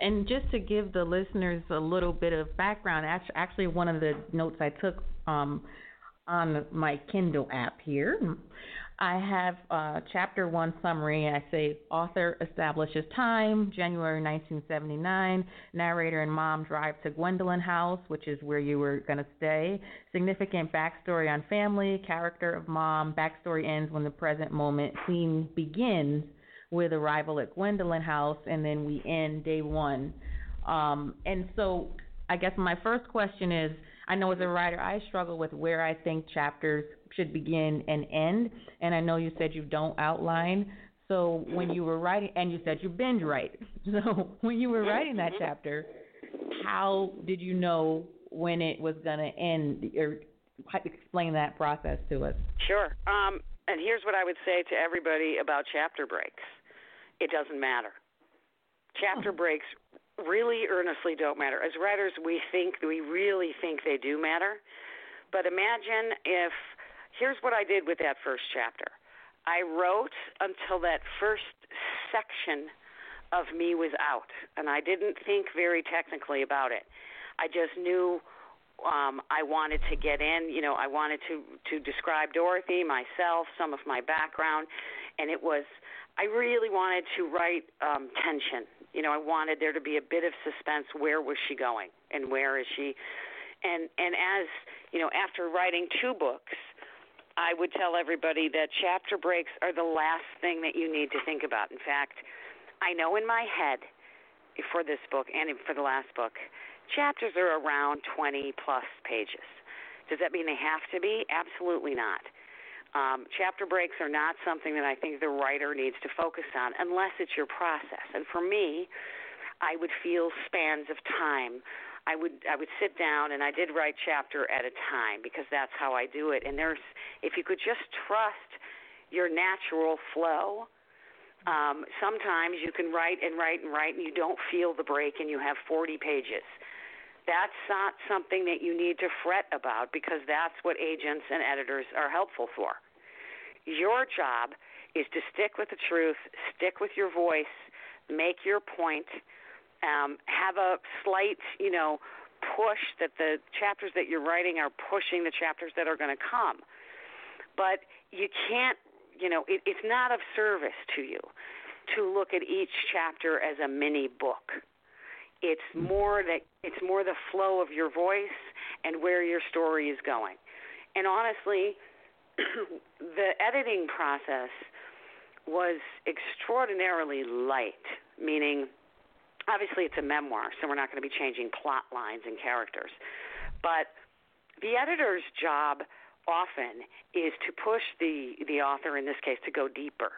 and just to give the listeners a little bit of background, actually, one of the notes I took um, on my Kindle app here, I have a chapter one summary. I say author establishes time, January 1979. Narrator and mom drive to Gwendolyn House, which is where you were going to stay. Significant backstory on family, character of mom. Backstory ends when the present moment scene begins with arrival at Gwendolyn House, and then we end day one. Um, and so, I guess my first question is I know as a writer, I struggle with where I think chapters should begin and end. And I know you said you don't outline. So when you were writing, and you said you binge write. [LAUGHS] So when you were writing that chapter, how did you know when it was going to end, or explain that process to us? Sure. Um, and here's what I would say to everybody about chapter breaks it doesn't matter. Chapter oh. breaks really earnestly don't matter. As writers, we think, we really think they do matter. But imagine if, here's what I did with that first chapter I wrote until that first section of me was out, and I didn't think very technically about it. I just knew um, I wanted to get in. You know, I wanted to to describe Dorothy, myself, some of my background, and it was I really wanted to write um, tension. You know, I wanted there to be a bit of suspense. Where was she going, and where is she? And and as you know, after writing two books, I would tell everybody that chapter breaks are the last thing that you need to think about. In fact, I know in my head for this book and for the last book, chapters are around 20 plus pages. Does that mean they have to be? Absolutely not. Um, chapter breaks are not something that I think the writer needs to focus on unless it's your process. And for me, I would feel spans of time. I would I would sit down and I did write chapter at a time because that's how I do it. And there's if you could just trust your natural flow, um, sometimes you can write and write and write and you don't feel the break and you have 40 pages. That's not something that you need to fret about because that's what agents and editors are helpful for your job is to stick with the truth, stick with your voice, make your point, um, have a slight, you know, push that the chapters that you're writing are pushing the chapters that are going to come. But you can't, you know, it, it's not of service to you to look at each chapter as a mini book. It's more that it's more the flow of your voice and where your story is going. And honestly, [COUGHS] the editing process was extraordinarily light, meaning obviously it's a memoir, so we're not going to be changing plot lines and characters. But the editor's job often is to push the the author in this case to go deeper.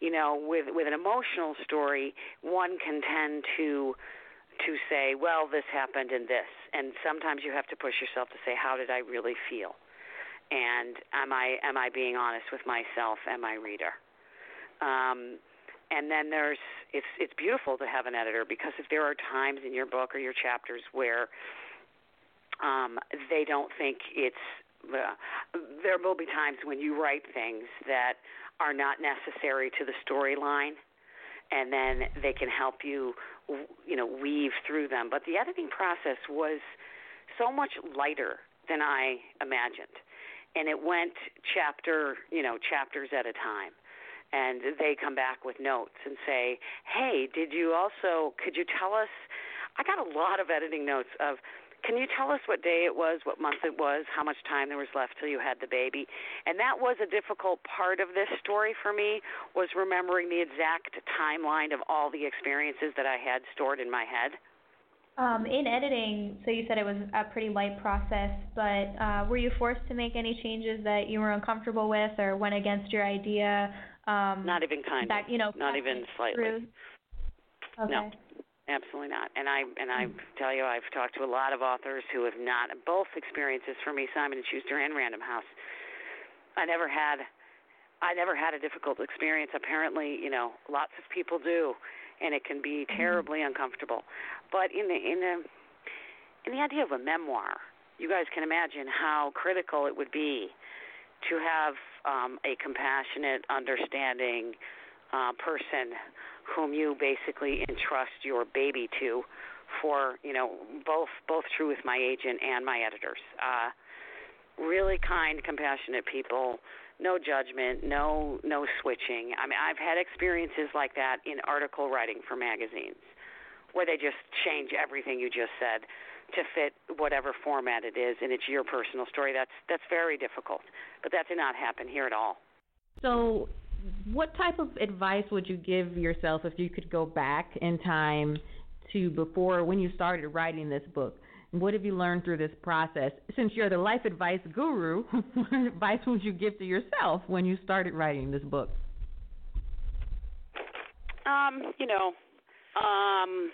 You know, with with an emotional story, one can tend to to say, well, this happened and this, and sometimes you have to push yourself to say, how did I really feel? And am I am I being honest with myself and my reader? Um, and then there's it's it's beautiful to have an editor because if there are times in your book or your chapters where um, they don't think it's uh, there will be times when you write things that are not necessary to the storyline and then they can help you you know weave through them but the editing process was so much lighter than i imagined and it went chapter you know chapters at a time and they come back with notes and say, "Hey, did you also could you tell us I got a lot of editing notes of can you tell us what day it was, what month it was, how much time there was left till you had the baby? And that was a difficult part of this story for me was remembering the exact timeline of all the experiences that I had stored in my head. Um, in editing, so you said it was a pretty light process, but uh, were you forced to make any changes that you were uncomfortable with or went against your idea? Um, not even kind you know, not even slightly. Through? Okay. No, absolutely not. And I and I tell you, I've talked to a lot of authors who have not both experiences for me, Simon and Schuster and Random House. I never had, I never had a difficult experience. Apparently, you know, lots of people do, and it can be Mm-hmm. terribly uncomfortable. But in the in the in the idea of a memoir, you guys can imagine how critical it would be to have um, a compassionate, understanding uh, person whom you basically entrust your baby to for you know both both true with my agent and my editors uh really kind compassionate people no judgment no no switching. I mean i've had experiences like that in article writing for magazines where they just change everything you just said to fit whatever format it is and it's your personal story. That's that's very difficult but that did not happen here at all. So, what type of advice would you give yourself if you could go back in time to before when you started writing this book? What have you learned through this process? Since you're the life advice guru, [LAUGHS] what advice would you give to yourself when you started writing this book? Um, you know, um,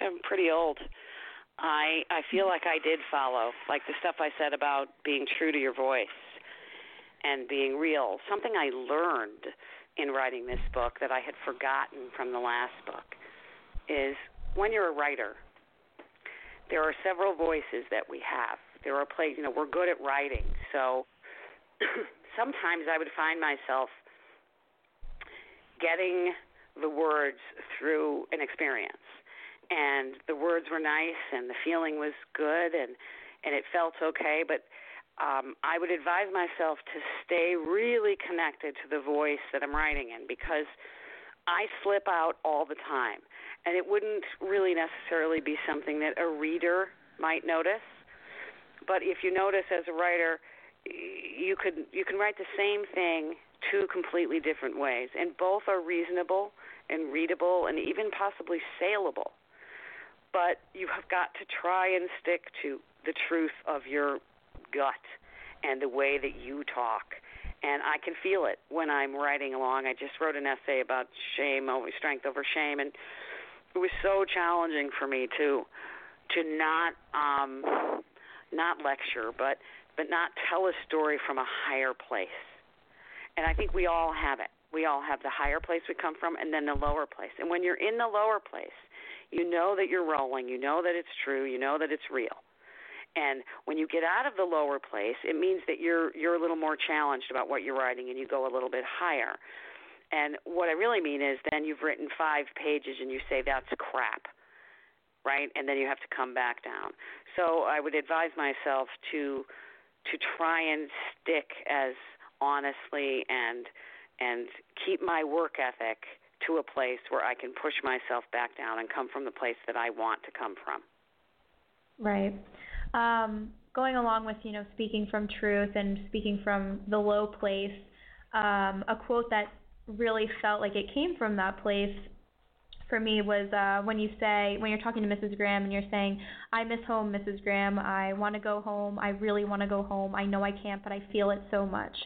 I'm pretty old. I I feel like I did follow, like the stuff I said about being true to your voice and being real. Something I learned in writing this book that I had forgotten from the last book is when you're a writer, there are several voices that we have. There are plays, you know, we're good at writing, so [CLEARS THROAT] sometimes I would find myself getting the words through an experience. And the words were nice and the feeling was good and and it felt okay, but um, I would advise myself to stay really connected to the voice that I'm writing in because I slip out all the time. And it wouldn't really necessarily be something that a reader might notice. But if you notice as a writer, you could you can write the same thing two completely different ways, and both are reasonable and readable and even possibly saleable. But you have got to try and stick to the truth of your gut and the way that you talk. And I can feel it when I'm writing along. I just wrote an essay about shame over strength over shame, and it was so challenging for me to to not um, not lecture, but but not tell a story from a higher place. And I think we all have it. We all have the higher place we come from, and then the lower place. And when you're in the lower place, you know that you're rolling. You know that it's true. You know that it's real. And when you get out of the lower place, it means that you're you're a little more challenged about what you're writing and you go a little bit higher. And what I really mean is then you've written 5 pages and you say that's crap. Right? And then you have to come back down. So I would advise myself to to try and stick as honestly and and keep my work ethic to a place where I can push myself back down and come from the place that I want to come from. Right. Um, going along with you know speaking from truth and speaking from the low place, um, a quote that really felt like it came from that place for me was uh, when you say when you're talking to Mrs. Graham and you're saying, "I miss home, Mrs. Graham. I want to go home. I really want to go home. I know I can't, but I feel it so much."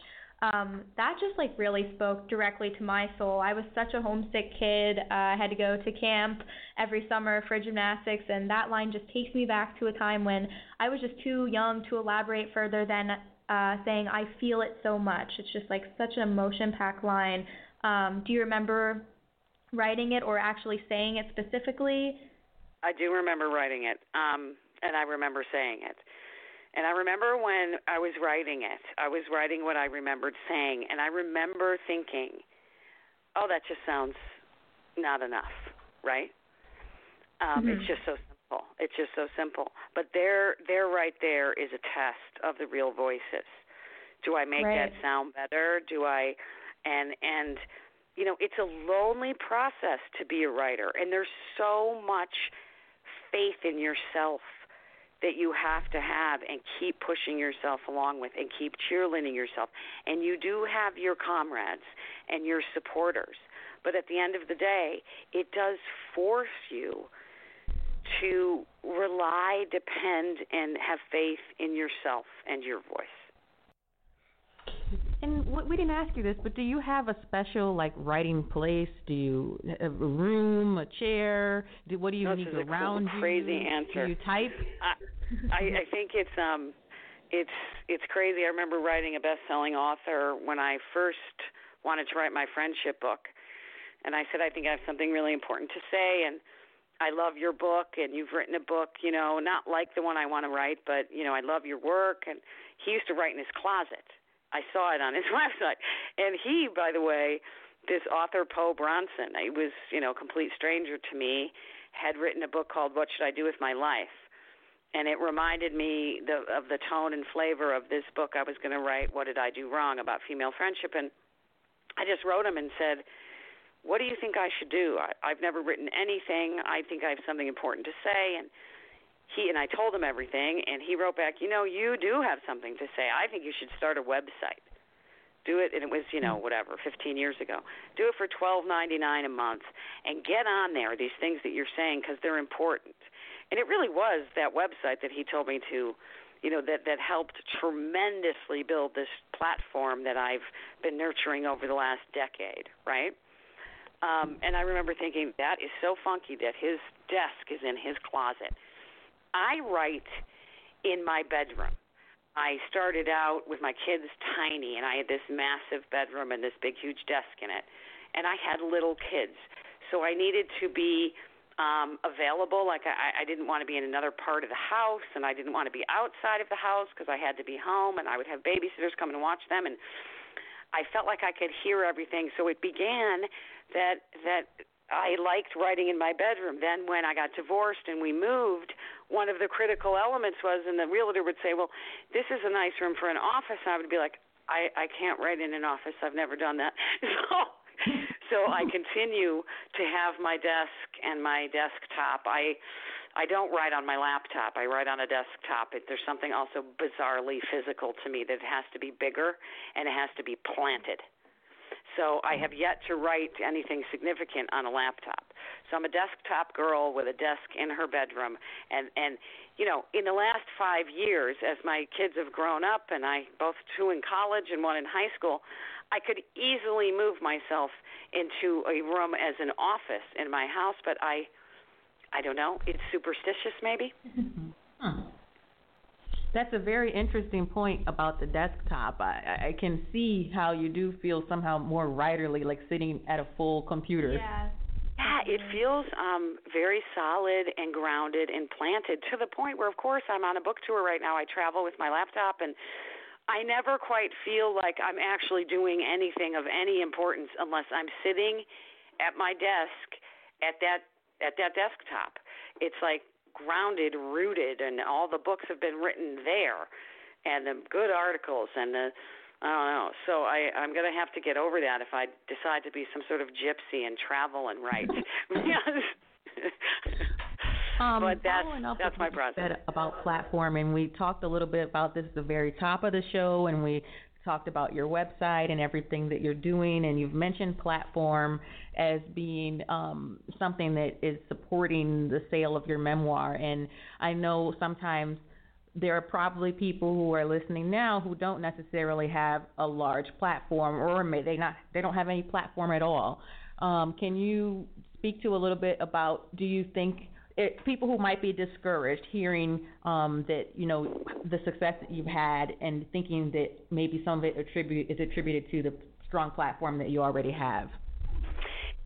Um, that just like really spoke directly to my soul. I was such a homesick kid. Uh, I had to go to camp every summer for gymnastics, and that line just takes me back to a time when I was just too young to elaborate further than uh, saying I feel it so much. It's just like such an emotion-packed line. Um, do you remember writing it or actually saying it specifically? I do remember writing it, um, and I remember saying it. And I remember when I was writing it, I was writing what I remembered saying, and I remember thinking, "Oh, that just sounds not enough, right?" Um, mm-hmm. It's just so simple. It's just so simple. But there, there, right there is a test of the real voices. Do I make right. that sound better? Do I? And and you know, it's a lonely process to be a writer, and there's so much faith in yourself that you have to have and keep pushing yourself along with and keep cheerleading yourself. And you do have your comrades and your supporters. But at the end of the day, it does force you to rely, depend, and have faith in yourself and your voice. We didn't ask you this, but do you have a special like writing place? Do you have a room, a chair? Do, what do you no, need around cool, crazy you? answer. Do you type? I, I I think it's um it's it's crazy. I remember writing a best-selling author when I first wanted to write my friendship book, and I said I think I have something really important to say and. I love your book, and you've written a book, you know, not like the one I want to write, but you know, I love your work. And he used to write in his closet, I saw it on his [LAUGHS] website. And he, by the way, this author Po Bronson, he was, you know, a complete stranger to me, had written a book called What Should I Do with My Life? And it reminded me the, of the tone and flavor of this book I was going to write, What Did I Do Wrong about female friendship? And I just wrote him and said, What do you think I should do? I, I've never written anything. I think I have something important to say. And he and I told him everything, and he wrote back, you know, you do have something to say. I think you should start a website. Do it, and it was you know whatever, 15 years ago. Do it for 12.99 a month, and get on there these things that you're saying because they're important. And it really was that website that he told me to, you know, that that helped tremendously build this platform that I've been nurturing over the last decade, right? Um, and I remember thinking that is so funky that his desk is in his closet I write in my bedroom. I started out with my kids tiny, and I had this massive bedroom and this big, huge desk in it. And I had little kids, so I needed to be um, available. Like I, I didn't want to be in another part of the house, and I didn't want to be outside of the house because I had to be home, and I would have babysitters come and watch them, and I felt like I could hear everything. So it began that that I liked writing in my bedroom. Then when I got divorced and we moved, one of the critical elements was, and the realtor would say, "Well, this is a nice room for an office." And I would be like, "I I can't write in an office. I've never done that." [LAUGHS] So so I continue to have my desk and my desktop. I I don't write on my laptop. I write on a desktop. It, there's something also bizarrely physical to me that it has to be bigger and it has to be planted. So I mm-hmm. have yet to write anything significant on a laptop. So I'm a desktop girl with a desk in her bedroom and and you know, in the last 5 years as my kids have grown up and I both two in college and one in high school, I could easily move myself into a room as an office in my house, but I I don't know, it's superstitious maybe. Mm-hmm. That's a very interesting point about the desktop. I, I can see how you do feel somehow more writerly, like sitting at a full computer. Yeah. Yeah, it feels um very solid and grounded and planted to the point where of course I'm on a book tour right now. I travel with my laptop and I never quite feel like I'm actually doing anything of any importance unless I'm sitting at my desk at that at that desktop. It's like grounded, rooted, and all the books have been written there, and the good articles and the I don't know. So I I'm gonna have to get over that if I decide to be some sort of gypsy and travel and write. [LAUGHS] [LAUGHS] Um, but that's following up that's with my what you process. said about platform, and we talked a little bit about this at the very top of the show, and we talked about your website and everything that you're doing, and you've mentioned platform as being um, something that is supporting the sale of your memoir. And I know sometimes there are probably people who are listening now who don't necessarily have a large platform, or may they not they don't have any platform at all. Um, can you speak to a little bit about? Do you think it, people who might be discouraged hearing um, that you know the success that you've had and thinking that maybe some of it attribute is attributed to the strong platform that you already have?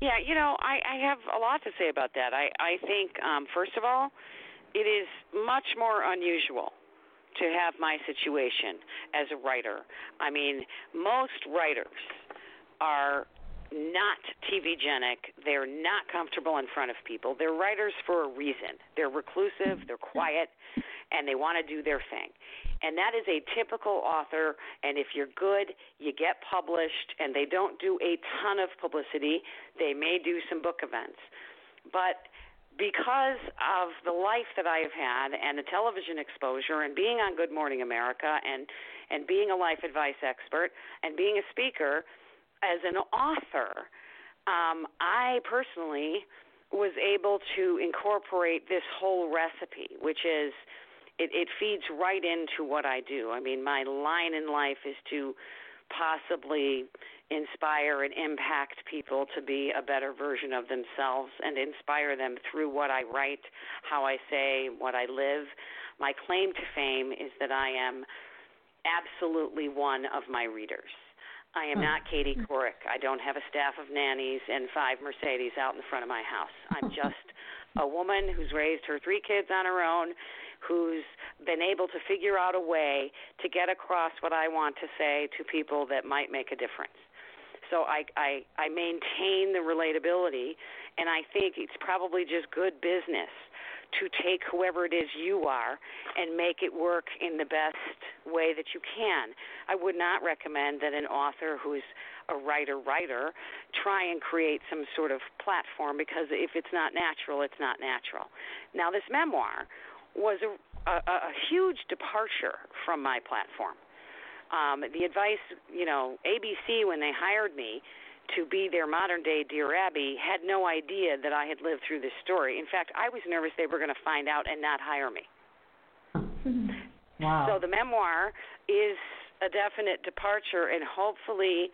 Yeah, you know, I, I have a lot to say about that. I, I think, um, first of all, it is much more unusual to have my situation as a writer. I mean, most writers are not TV genic. They're not comfortable in front of people. They're writers for a reason. They're reclusive, they're quiet, and they want to do their thing. And that is a typical author. And if you're good, you get published, and they don't do a ton of publicity. They may do some book events. But because of the life that I have had and the television exposure and being on Good Morning America and and being a life advice expert and being a speaker as an author, um, I personally was able to incorporate this whole recipe, which is it, it feeds right into what I do. I mean, my line in life is to possibly inspire and impact people to be a better version of themselves and inspire them through what I write, how I say, what I live. My claim to fame is that I am absolutely one of my readers. I am hmm. not Katie Couric. I don't have a staff of nannies and five Mercedes out in the front of my house. I'm [LAUGHS] just a woman who's raised her three kids on her own, who's been able to figure out a way to get across what I want to say to people that might make a difference. So I I I maintain the relatability and I think it's probably just good business to take whoever it is you are and make it work in the best way that you can. I would not recommend that an author who's a writer writer try and create some sort of platform because if it's not natural, it's not natural. Now this memoir was a, a, a huge departure from my platform. Um, the advice, you know, ABC when they hired me to be their modern day Dear Abby had no idea that I had lived through this story. In fact, I was nervous they were going to find out and not hire me. Wow. So the memoir is a definite departure and hopefully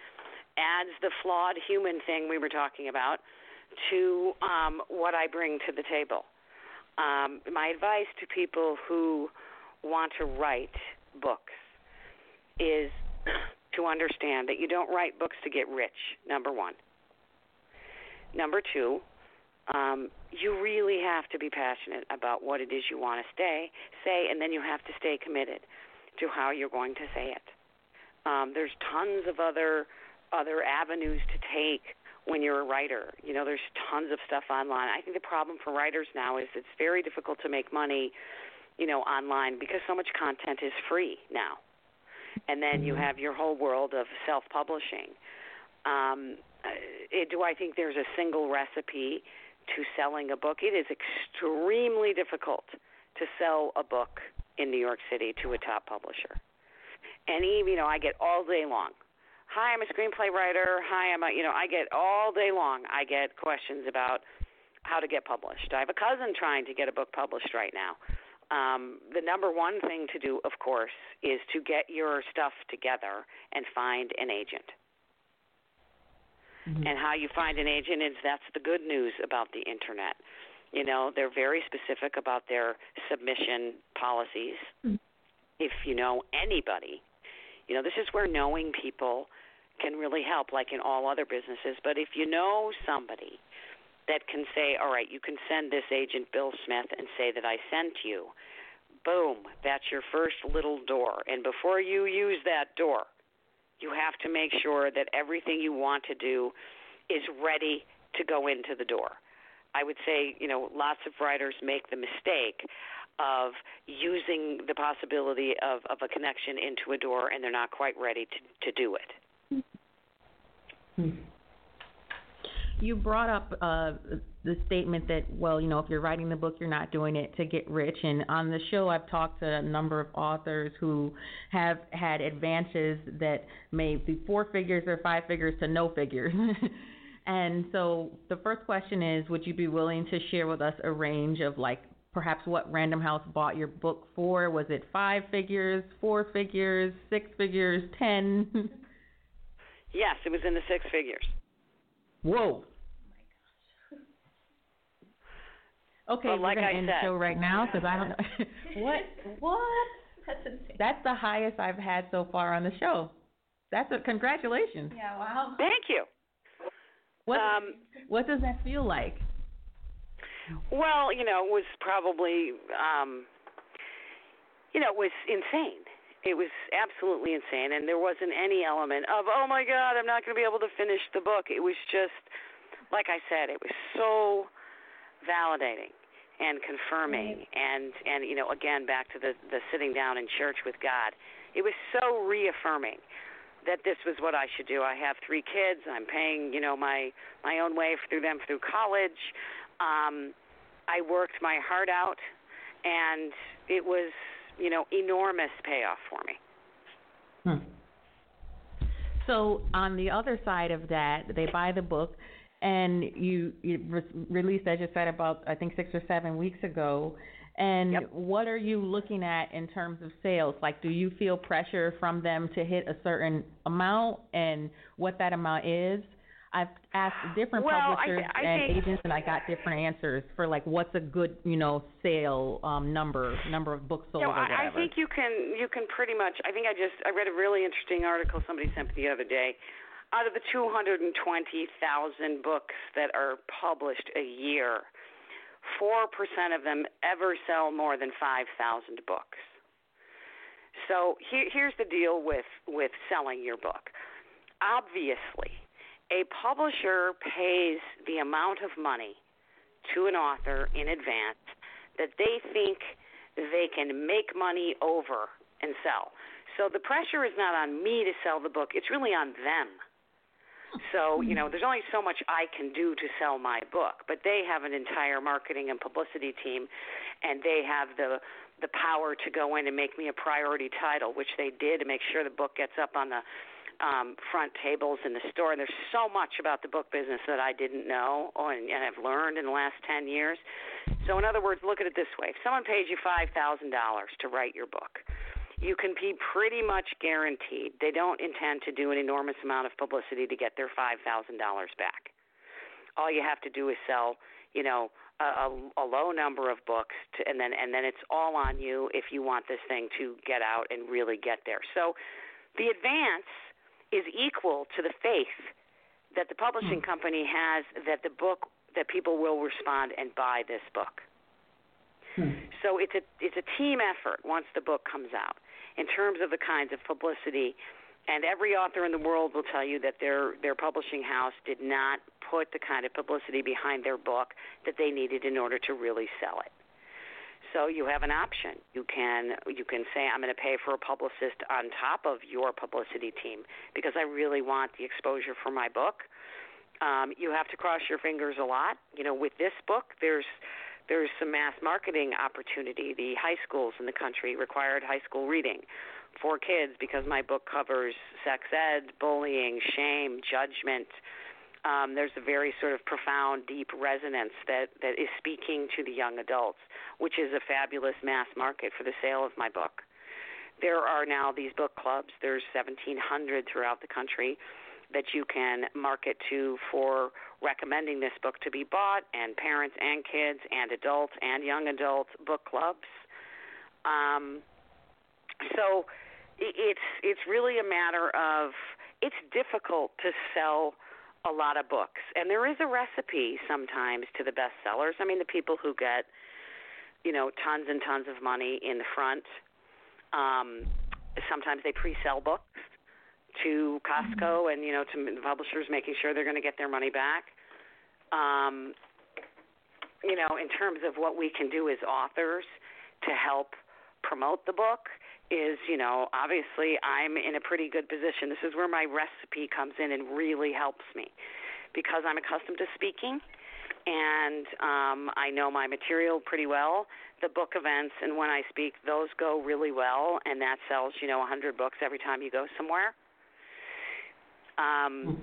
adds the flawed human thing we were talking about to um, what I bring to the table. Um, my advice to people who want to write books is [CLEARS THROAT] to understand that you don't write books to get rich, number one. Number two, um, you really have to be passionate about what it is you want to stay, say, and then you have to stay committed to how you're going to say it. Um, there's tons of other other avenues to take when you're a writer. You know, there's tons of stuff online. I think the problem for writers now is it's very difficult to make money, you know, online because so much content is free now. And then you have your whole world of self-publishing. Um, uh, it, do I think there's a single recipe to selling a book? It is extremely difficult to sell a book in New York City to a top publisher. And even, you know, I get all day long hi, I'm a screenplay writer. Hi, I'm a, you know, I get all day long, I get questions about how to get published. I have a cousin trying to get a book published right now. Um, the number one thing to do, of course, is to get your stuff together and find an agent. Mm-hmm. And how you find an agent is that's the good news about the internet. You know, they're very specific about their submission policies. Mm-hmm. If you know anybody, you know, this is where knowing people can really help, like in all other businesses. But if you know somebody that can say, all right, you can send this agent Bill Smith and say that I sent you. Boom, that's your first little door. And before you use that door, you have to make sure that everything you want to do is ready to go into the door. I would say, you know, lots of writers make the mistake of using the possibility of, of a connection into a door and they're not quite ready to, to do it. Hmm. You brought up uh, the statement that, well, you know, if you're writing the book, you're not doing it to get rich. And on the show, I've talked to a number of authors who have had advances that may be four figures or five figures to no figures. [LAUGHS] and so the first question is Would you be willing to share with us a range of like perhaps what Random House bought your book for? Was it five figures, four figures, six figures, ten? yes, it was in the six figures. Whoa. [LAUGHS] Okay, well, like we're gonna I end said. the show right now because I don't know [LAUGHS] what what. That's insane. That's the highest I've had so far on the show. That's a congratulations. Yeah, wow. Thank you. What Um, what does that feel like? Well, you know, it was probably, um, you know, it was insane. It was absolutely insane, and there wasn't any element of, oh my God, I'm not going to be able to finish the book. It was just, like I said, it was so validating and confirming, and and you know, again, back to the the sitting down in church with God. It was so reaffirming that this was what I should do. I have three kids. I'm paying, you know, my my own way through them through college. Um, I worked my heart out, and it was, you know, enormous payoff for me. Hmm. So on the other side of that, they buy the book, and you, you re- released, as you said, about I think six or seven weeks ago. And Yep. what are you looking at in terms of sales? Like, do you feel pressure from them to hit a certain amount, and what that amount is? I've asked different Well, publishers th- I and think- agents, and I got different answers for like what's a good, you know, sale um, number, number of books sold or whatever. I, I think you can you can pretty much. I think I just I read a really interesting article somebody sent me the other day. Out of the 220,000 books that are published a year, four percent of them ever sell more than 5,000 books. So here, here's the deal with with selling your book. Obviously, a publisher pays the amount of money to an author in advance that they think they can make money over and sell. So the pressure is not on me to sell the book, it's really on them. So, you know, there's only so much I can do to sell my book, but they have an entire marketing and publicity team and they have the the power to go in and make me a priority title, which they did to make sure the book gets up on the um, front tables in the store. And there's so much about the book business that I didn't know and, and have learned in the last 10 years. So, in other words, look at it this way: if someone pays you five thousand dollars to write your book, you can be pretty much guaranteed they don't intend to do an enormous amount of publicity to get their five thousand dollars back. All you have to do is sell, you know, a, a, a low number of books, to, and then and then it's all on you if you want this thing to get out and really get there. So, the advance is equal to the faith that the publishing hmm. company has that the book that people will respond and buy this book. Hmm. So it's a it's a team effort once the book comes out in terms of the kinds of publicity and every author in the world will tell you that their their publishing house did not put the kind of publicity behind their book that they needed in order to really sell it. So you have an option. You can you can say I'm going to pay for a publicist on top of your publicity team because I really want the exposure for my book. Um, you have to cross your fingers a lot. You know, with this book, there's there's some mass marketing opportunity. The high schools in the country required high school reading for kids because my book covers sex ed, bullying, shame, judgment. Um, there's a very sort of profound, deep resonance that, that is speaking to the young adults, which is a fabulous mass market for the sale of my book. There are now these book clubs. There's 1,700 throughout the country that you can market to for recommending this book to be bought, and parents and kids and adults and young adults book clubs. Um, so it's it's really a matter of it's difficult to sell a lot of books. And there is a recipe sometimes to the bestsellers. I mean, the people who get, you know, tons and tons of money in the front, um, sometimes they pre sell books to Costco and, you know, to publishers making sure they're going to get their money back. Um, you know, in terms of what we can do as authors to help promote the book is, you know, obviously I'm in a pretty good position. This is where my recipe comes in and really helps me because I'm accustomed to speaking and um, I know my material pretty well. The book events and when I speak, those go really well, and that sells, you know, 100 books every time you go somewhere. Um,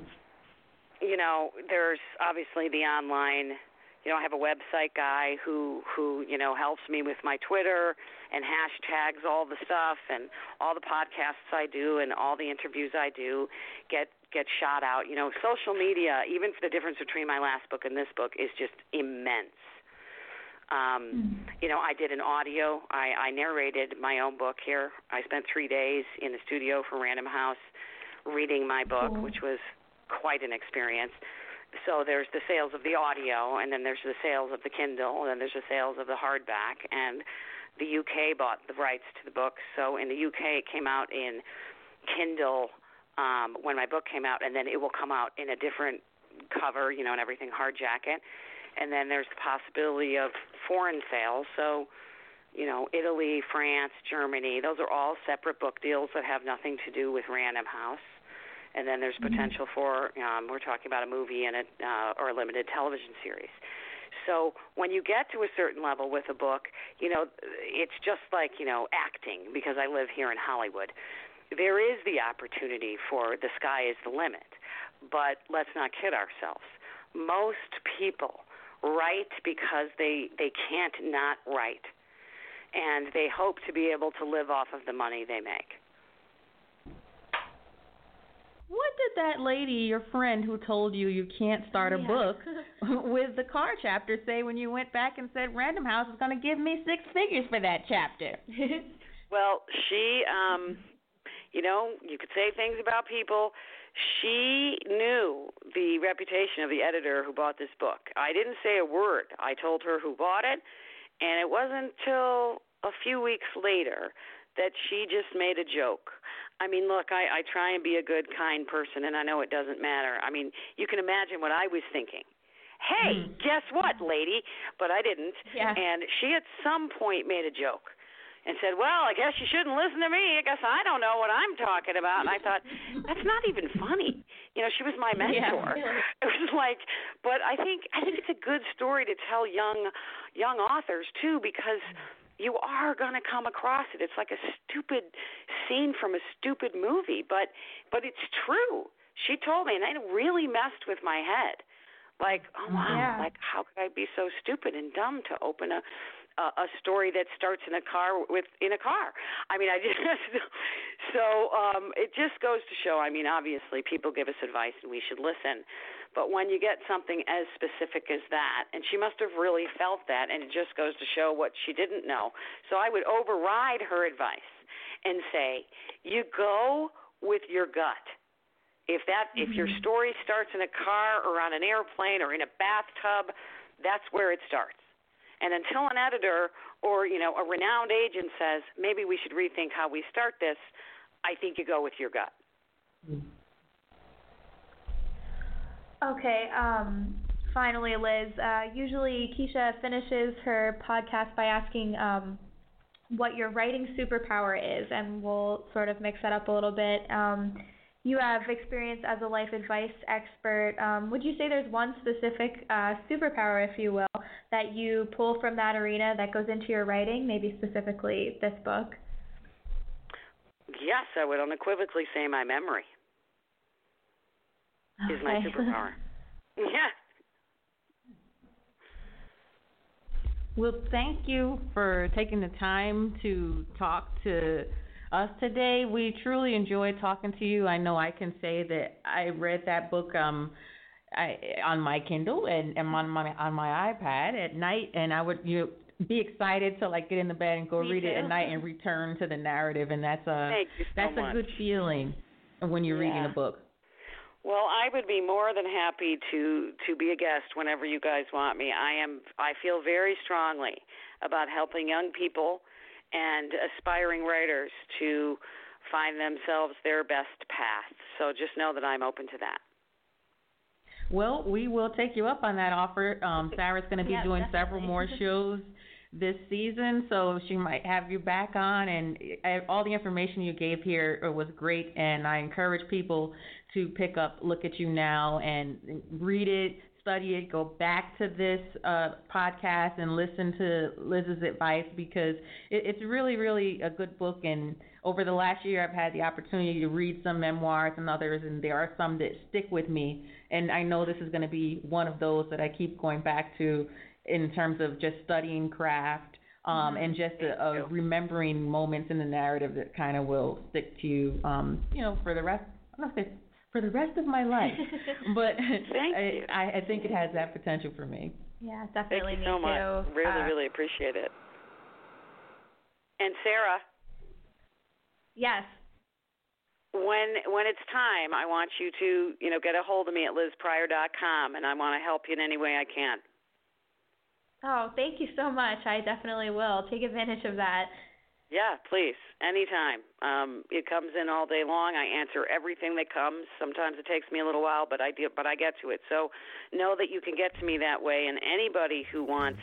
you know, there's obviously the online you know, I have a website guy who who you know helps me with my Twitter and hashtags all the stuff and all the podcasts I do and all the interviews I do get get shot out. You know, social media, even for the difference between my last book and this book, is just immense. Um, you know, I did an audio. I, I narrated my own book here. I spent three days in the studio for Random House reading my book, Cool. which was quite an experience so there's the sales of the audio, and then there's the sales of the Kindle, and then there's the sales of the hardback. And the UK bought the rights to the book, so in the UK it came out in Kindle um, when my book came out, and then it will come out in a different cover, you know, and everything hard jacket. And then there's the possibility of foreign sales. So, you know, Italy, France, Germany, those are all separate book deals that have nothing to do with Random House and then there's potential for um, we're talking about a movie and a uh, or a limited television series. So when you get to a certain level with a book, you know it's just like you know acting because I live here in Hollywood. There is the opportunity for the sky is the limit, but let's not kid ourselves. Most people write because they they can't not write, and they hope to be able to live off of the money they make. What did that lady, your friend who told you you can't start a Yeah. book [LAUGHS] with the car chapter say when you went back and said Random House is going to give me six figures for that chapter? [LAUGHS] Well, she, um, you know, you could say things about people. She knew the reputation of the editor who bought this book. I didn't say a word. I told her who bought it, and it wasn't until a few weeks later that she just made a joke. I mean, look, I, I try and be a good, kind person, and I know it doesn't matter. I mean, you can imagine what I was thinking. Hey, hmm. guess what, lady? But I didn't. Yeah. And she at some point made a joke and said, "Well, I guess you shouldn't listen to me. I guess I don't know what I'm talking about." And I thought, [LAUGHS] that's not even funny. You know, she was my mentor. really. [LAUGHS] It was like, but I think I think it's a good story to tell young young authors too because you are going to come across it. It's like a stupid scene from a stupid movie, but but it's true. She told me, and it really messed with my head. Like, oh wow, Yeah. like how could I be so stupid and dumb to open a a, a story that starts in a car with in a car? I mean, I [LAUGHS] just so um it just goes to show. I mean, obviously, people give us advice and we should listen. But when you get something as specific as that, and she must have really felt that, and it just goes to show what she didn't know. So I would override her advice and say, you go with your gut. If that if your mm-hmm. story starts in a car or on an airplane or in a bathtub, that's where it starts. And until an editor or you know a renowned agent says maybe we should rethink how we start this, I think you go with your gut. Mm-hmm. Okay, um, finally, Liz. Uh, usually, Keisha finishes her podcast by asking um, what your writing superpower is, and we'll sort of mix that up a little bit. Um, you have experience as a life advice expert. Um, would you say there's one specific uh, superpower, if you will, that you pull from that arena that goes into your writing, maybe specifically this book? Yes, I would unequivocally say my memory is my superpower. [LAUGHS] yeah. Well, thank you for taking the time to talk to us today. We truly enjoyed talking to you. I know I can say that I read that book um I on my Kindle and, and on my on my iPad at night and I would you be excited to like get in the bed and go Me read it at night and return to the narrative and that's a so that's much. a good feeling when you're reading a book. Well, I would be more than happy to to be a guest whenever you guys want me. I am I feel very strongly about helping young people and aspiring writers to find themselves their best path. So just know that I'm open to that. Well, we will take you up on that offer. Um, Sarah's going to be Yeah, doing definitely. several more [LAUGHS] shows this season, so she might have you back on. And uh, all the information you gave here uh, was great, and I encourage people to pick up Look at You Now and read it, study it, go back to this uh, podcast and listen to Liz's advice because it, it's really, really a good book. And over the last year, I've had the opportunity to read some memoirs and others, and there are some that stick with me. And I know this is going to be one of those that I keep going back to in terms of just studying craft um, and just uh uh remembering moments in the narrative that kind of will stick to you, um, you know, for the rest. I don't know if for the rest of my life, [LAUGHS] but [LAUGHS] Thank I, you. I, I think it has that potential for me. Yeah, definitely. Thank definitely you me so too. much. Really, Uh, really appreciate it. And Sarah, Yes. when when it's time, I want you to you know get a hold of me at lizpryor.com, and I want to help you in any way I can. Oh, thank you so much. I definitely will take advantage of that. Yeah, please, anytime. Um, it comes in all day long. I answer everything that comes. Sometimes it takes me a little while, but I do, but I get to it. So know that you can get to me that way. And anybody who wants,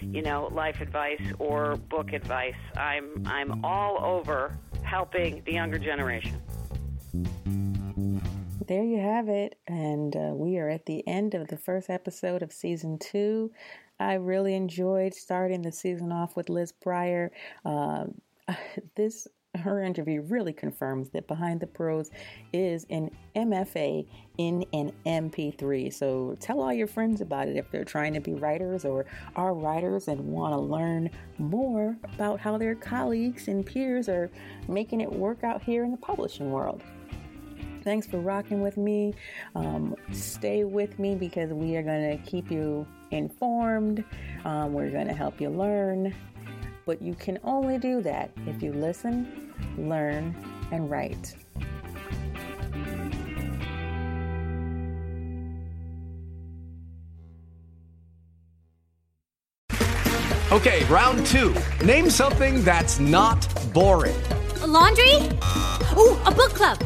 you know, life advice or book advice, I'm I'm all over helping the younger generation. There you have it. And uh, we are at the end of the first episode of season two. I really enjoyed starting the season off with Liz Pryor. Um [LAUGHS] this her interview really confirms that Behind the Prose is an MFA in an MP3. So tell all your friends about it if they're trying to be writers or are writers and want to learn more about how their colleagues and peers are making it work out here in the publishing world. Thanks for rocking with me. Um, stay with me because we are going to keep you informed. Um, we're going to help you learn. But you can only do that if you listen, learn, and write. Okay, round two. Name something that's not boring. A laundry? Ooh, a book club.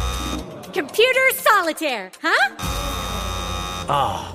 Computer solitaire, huh?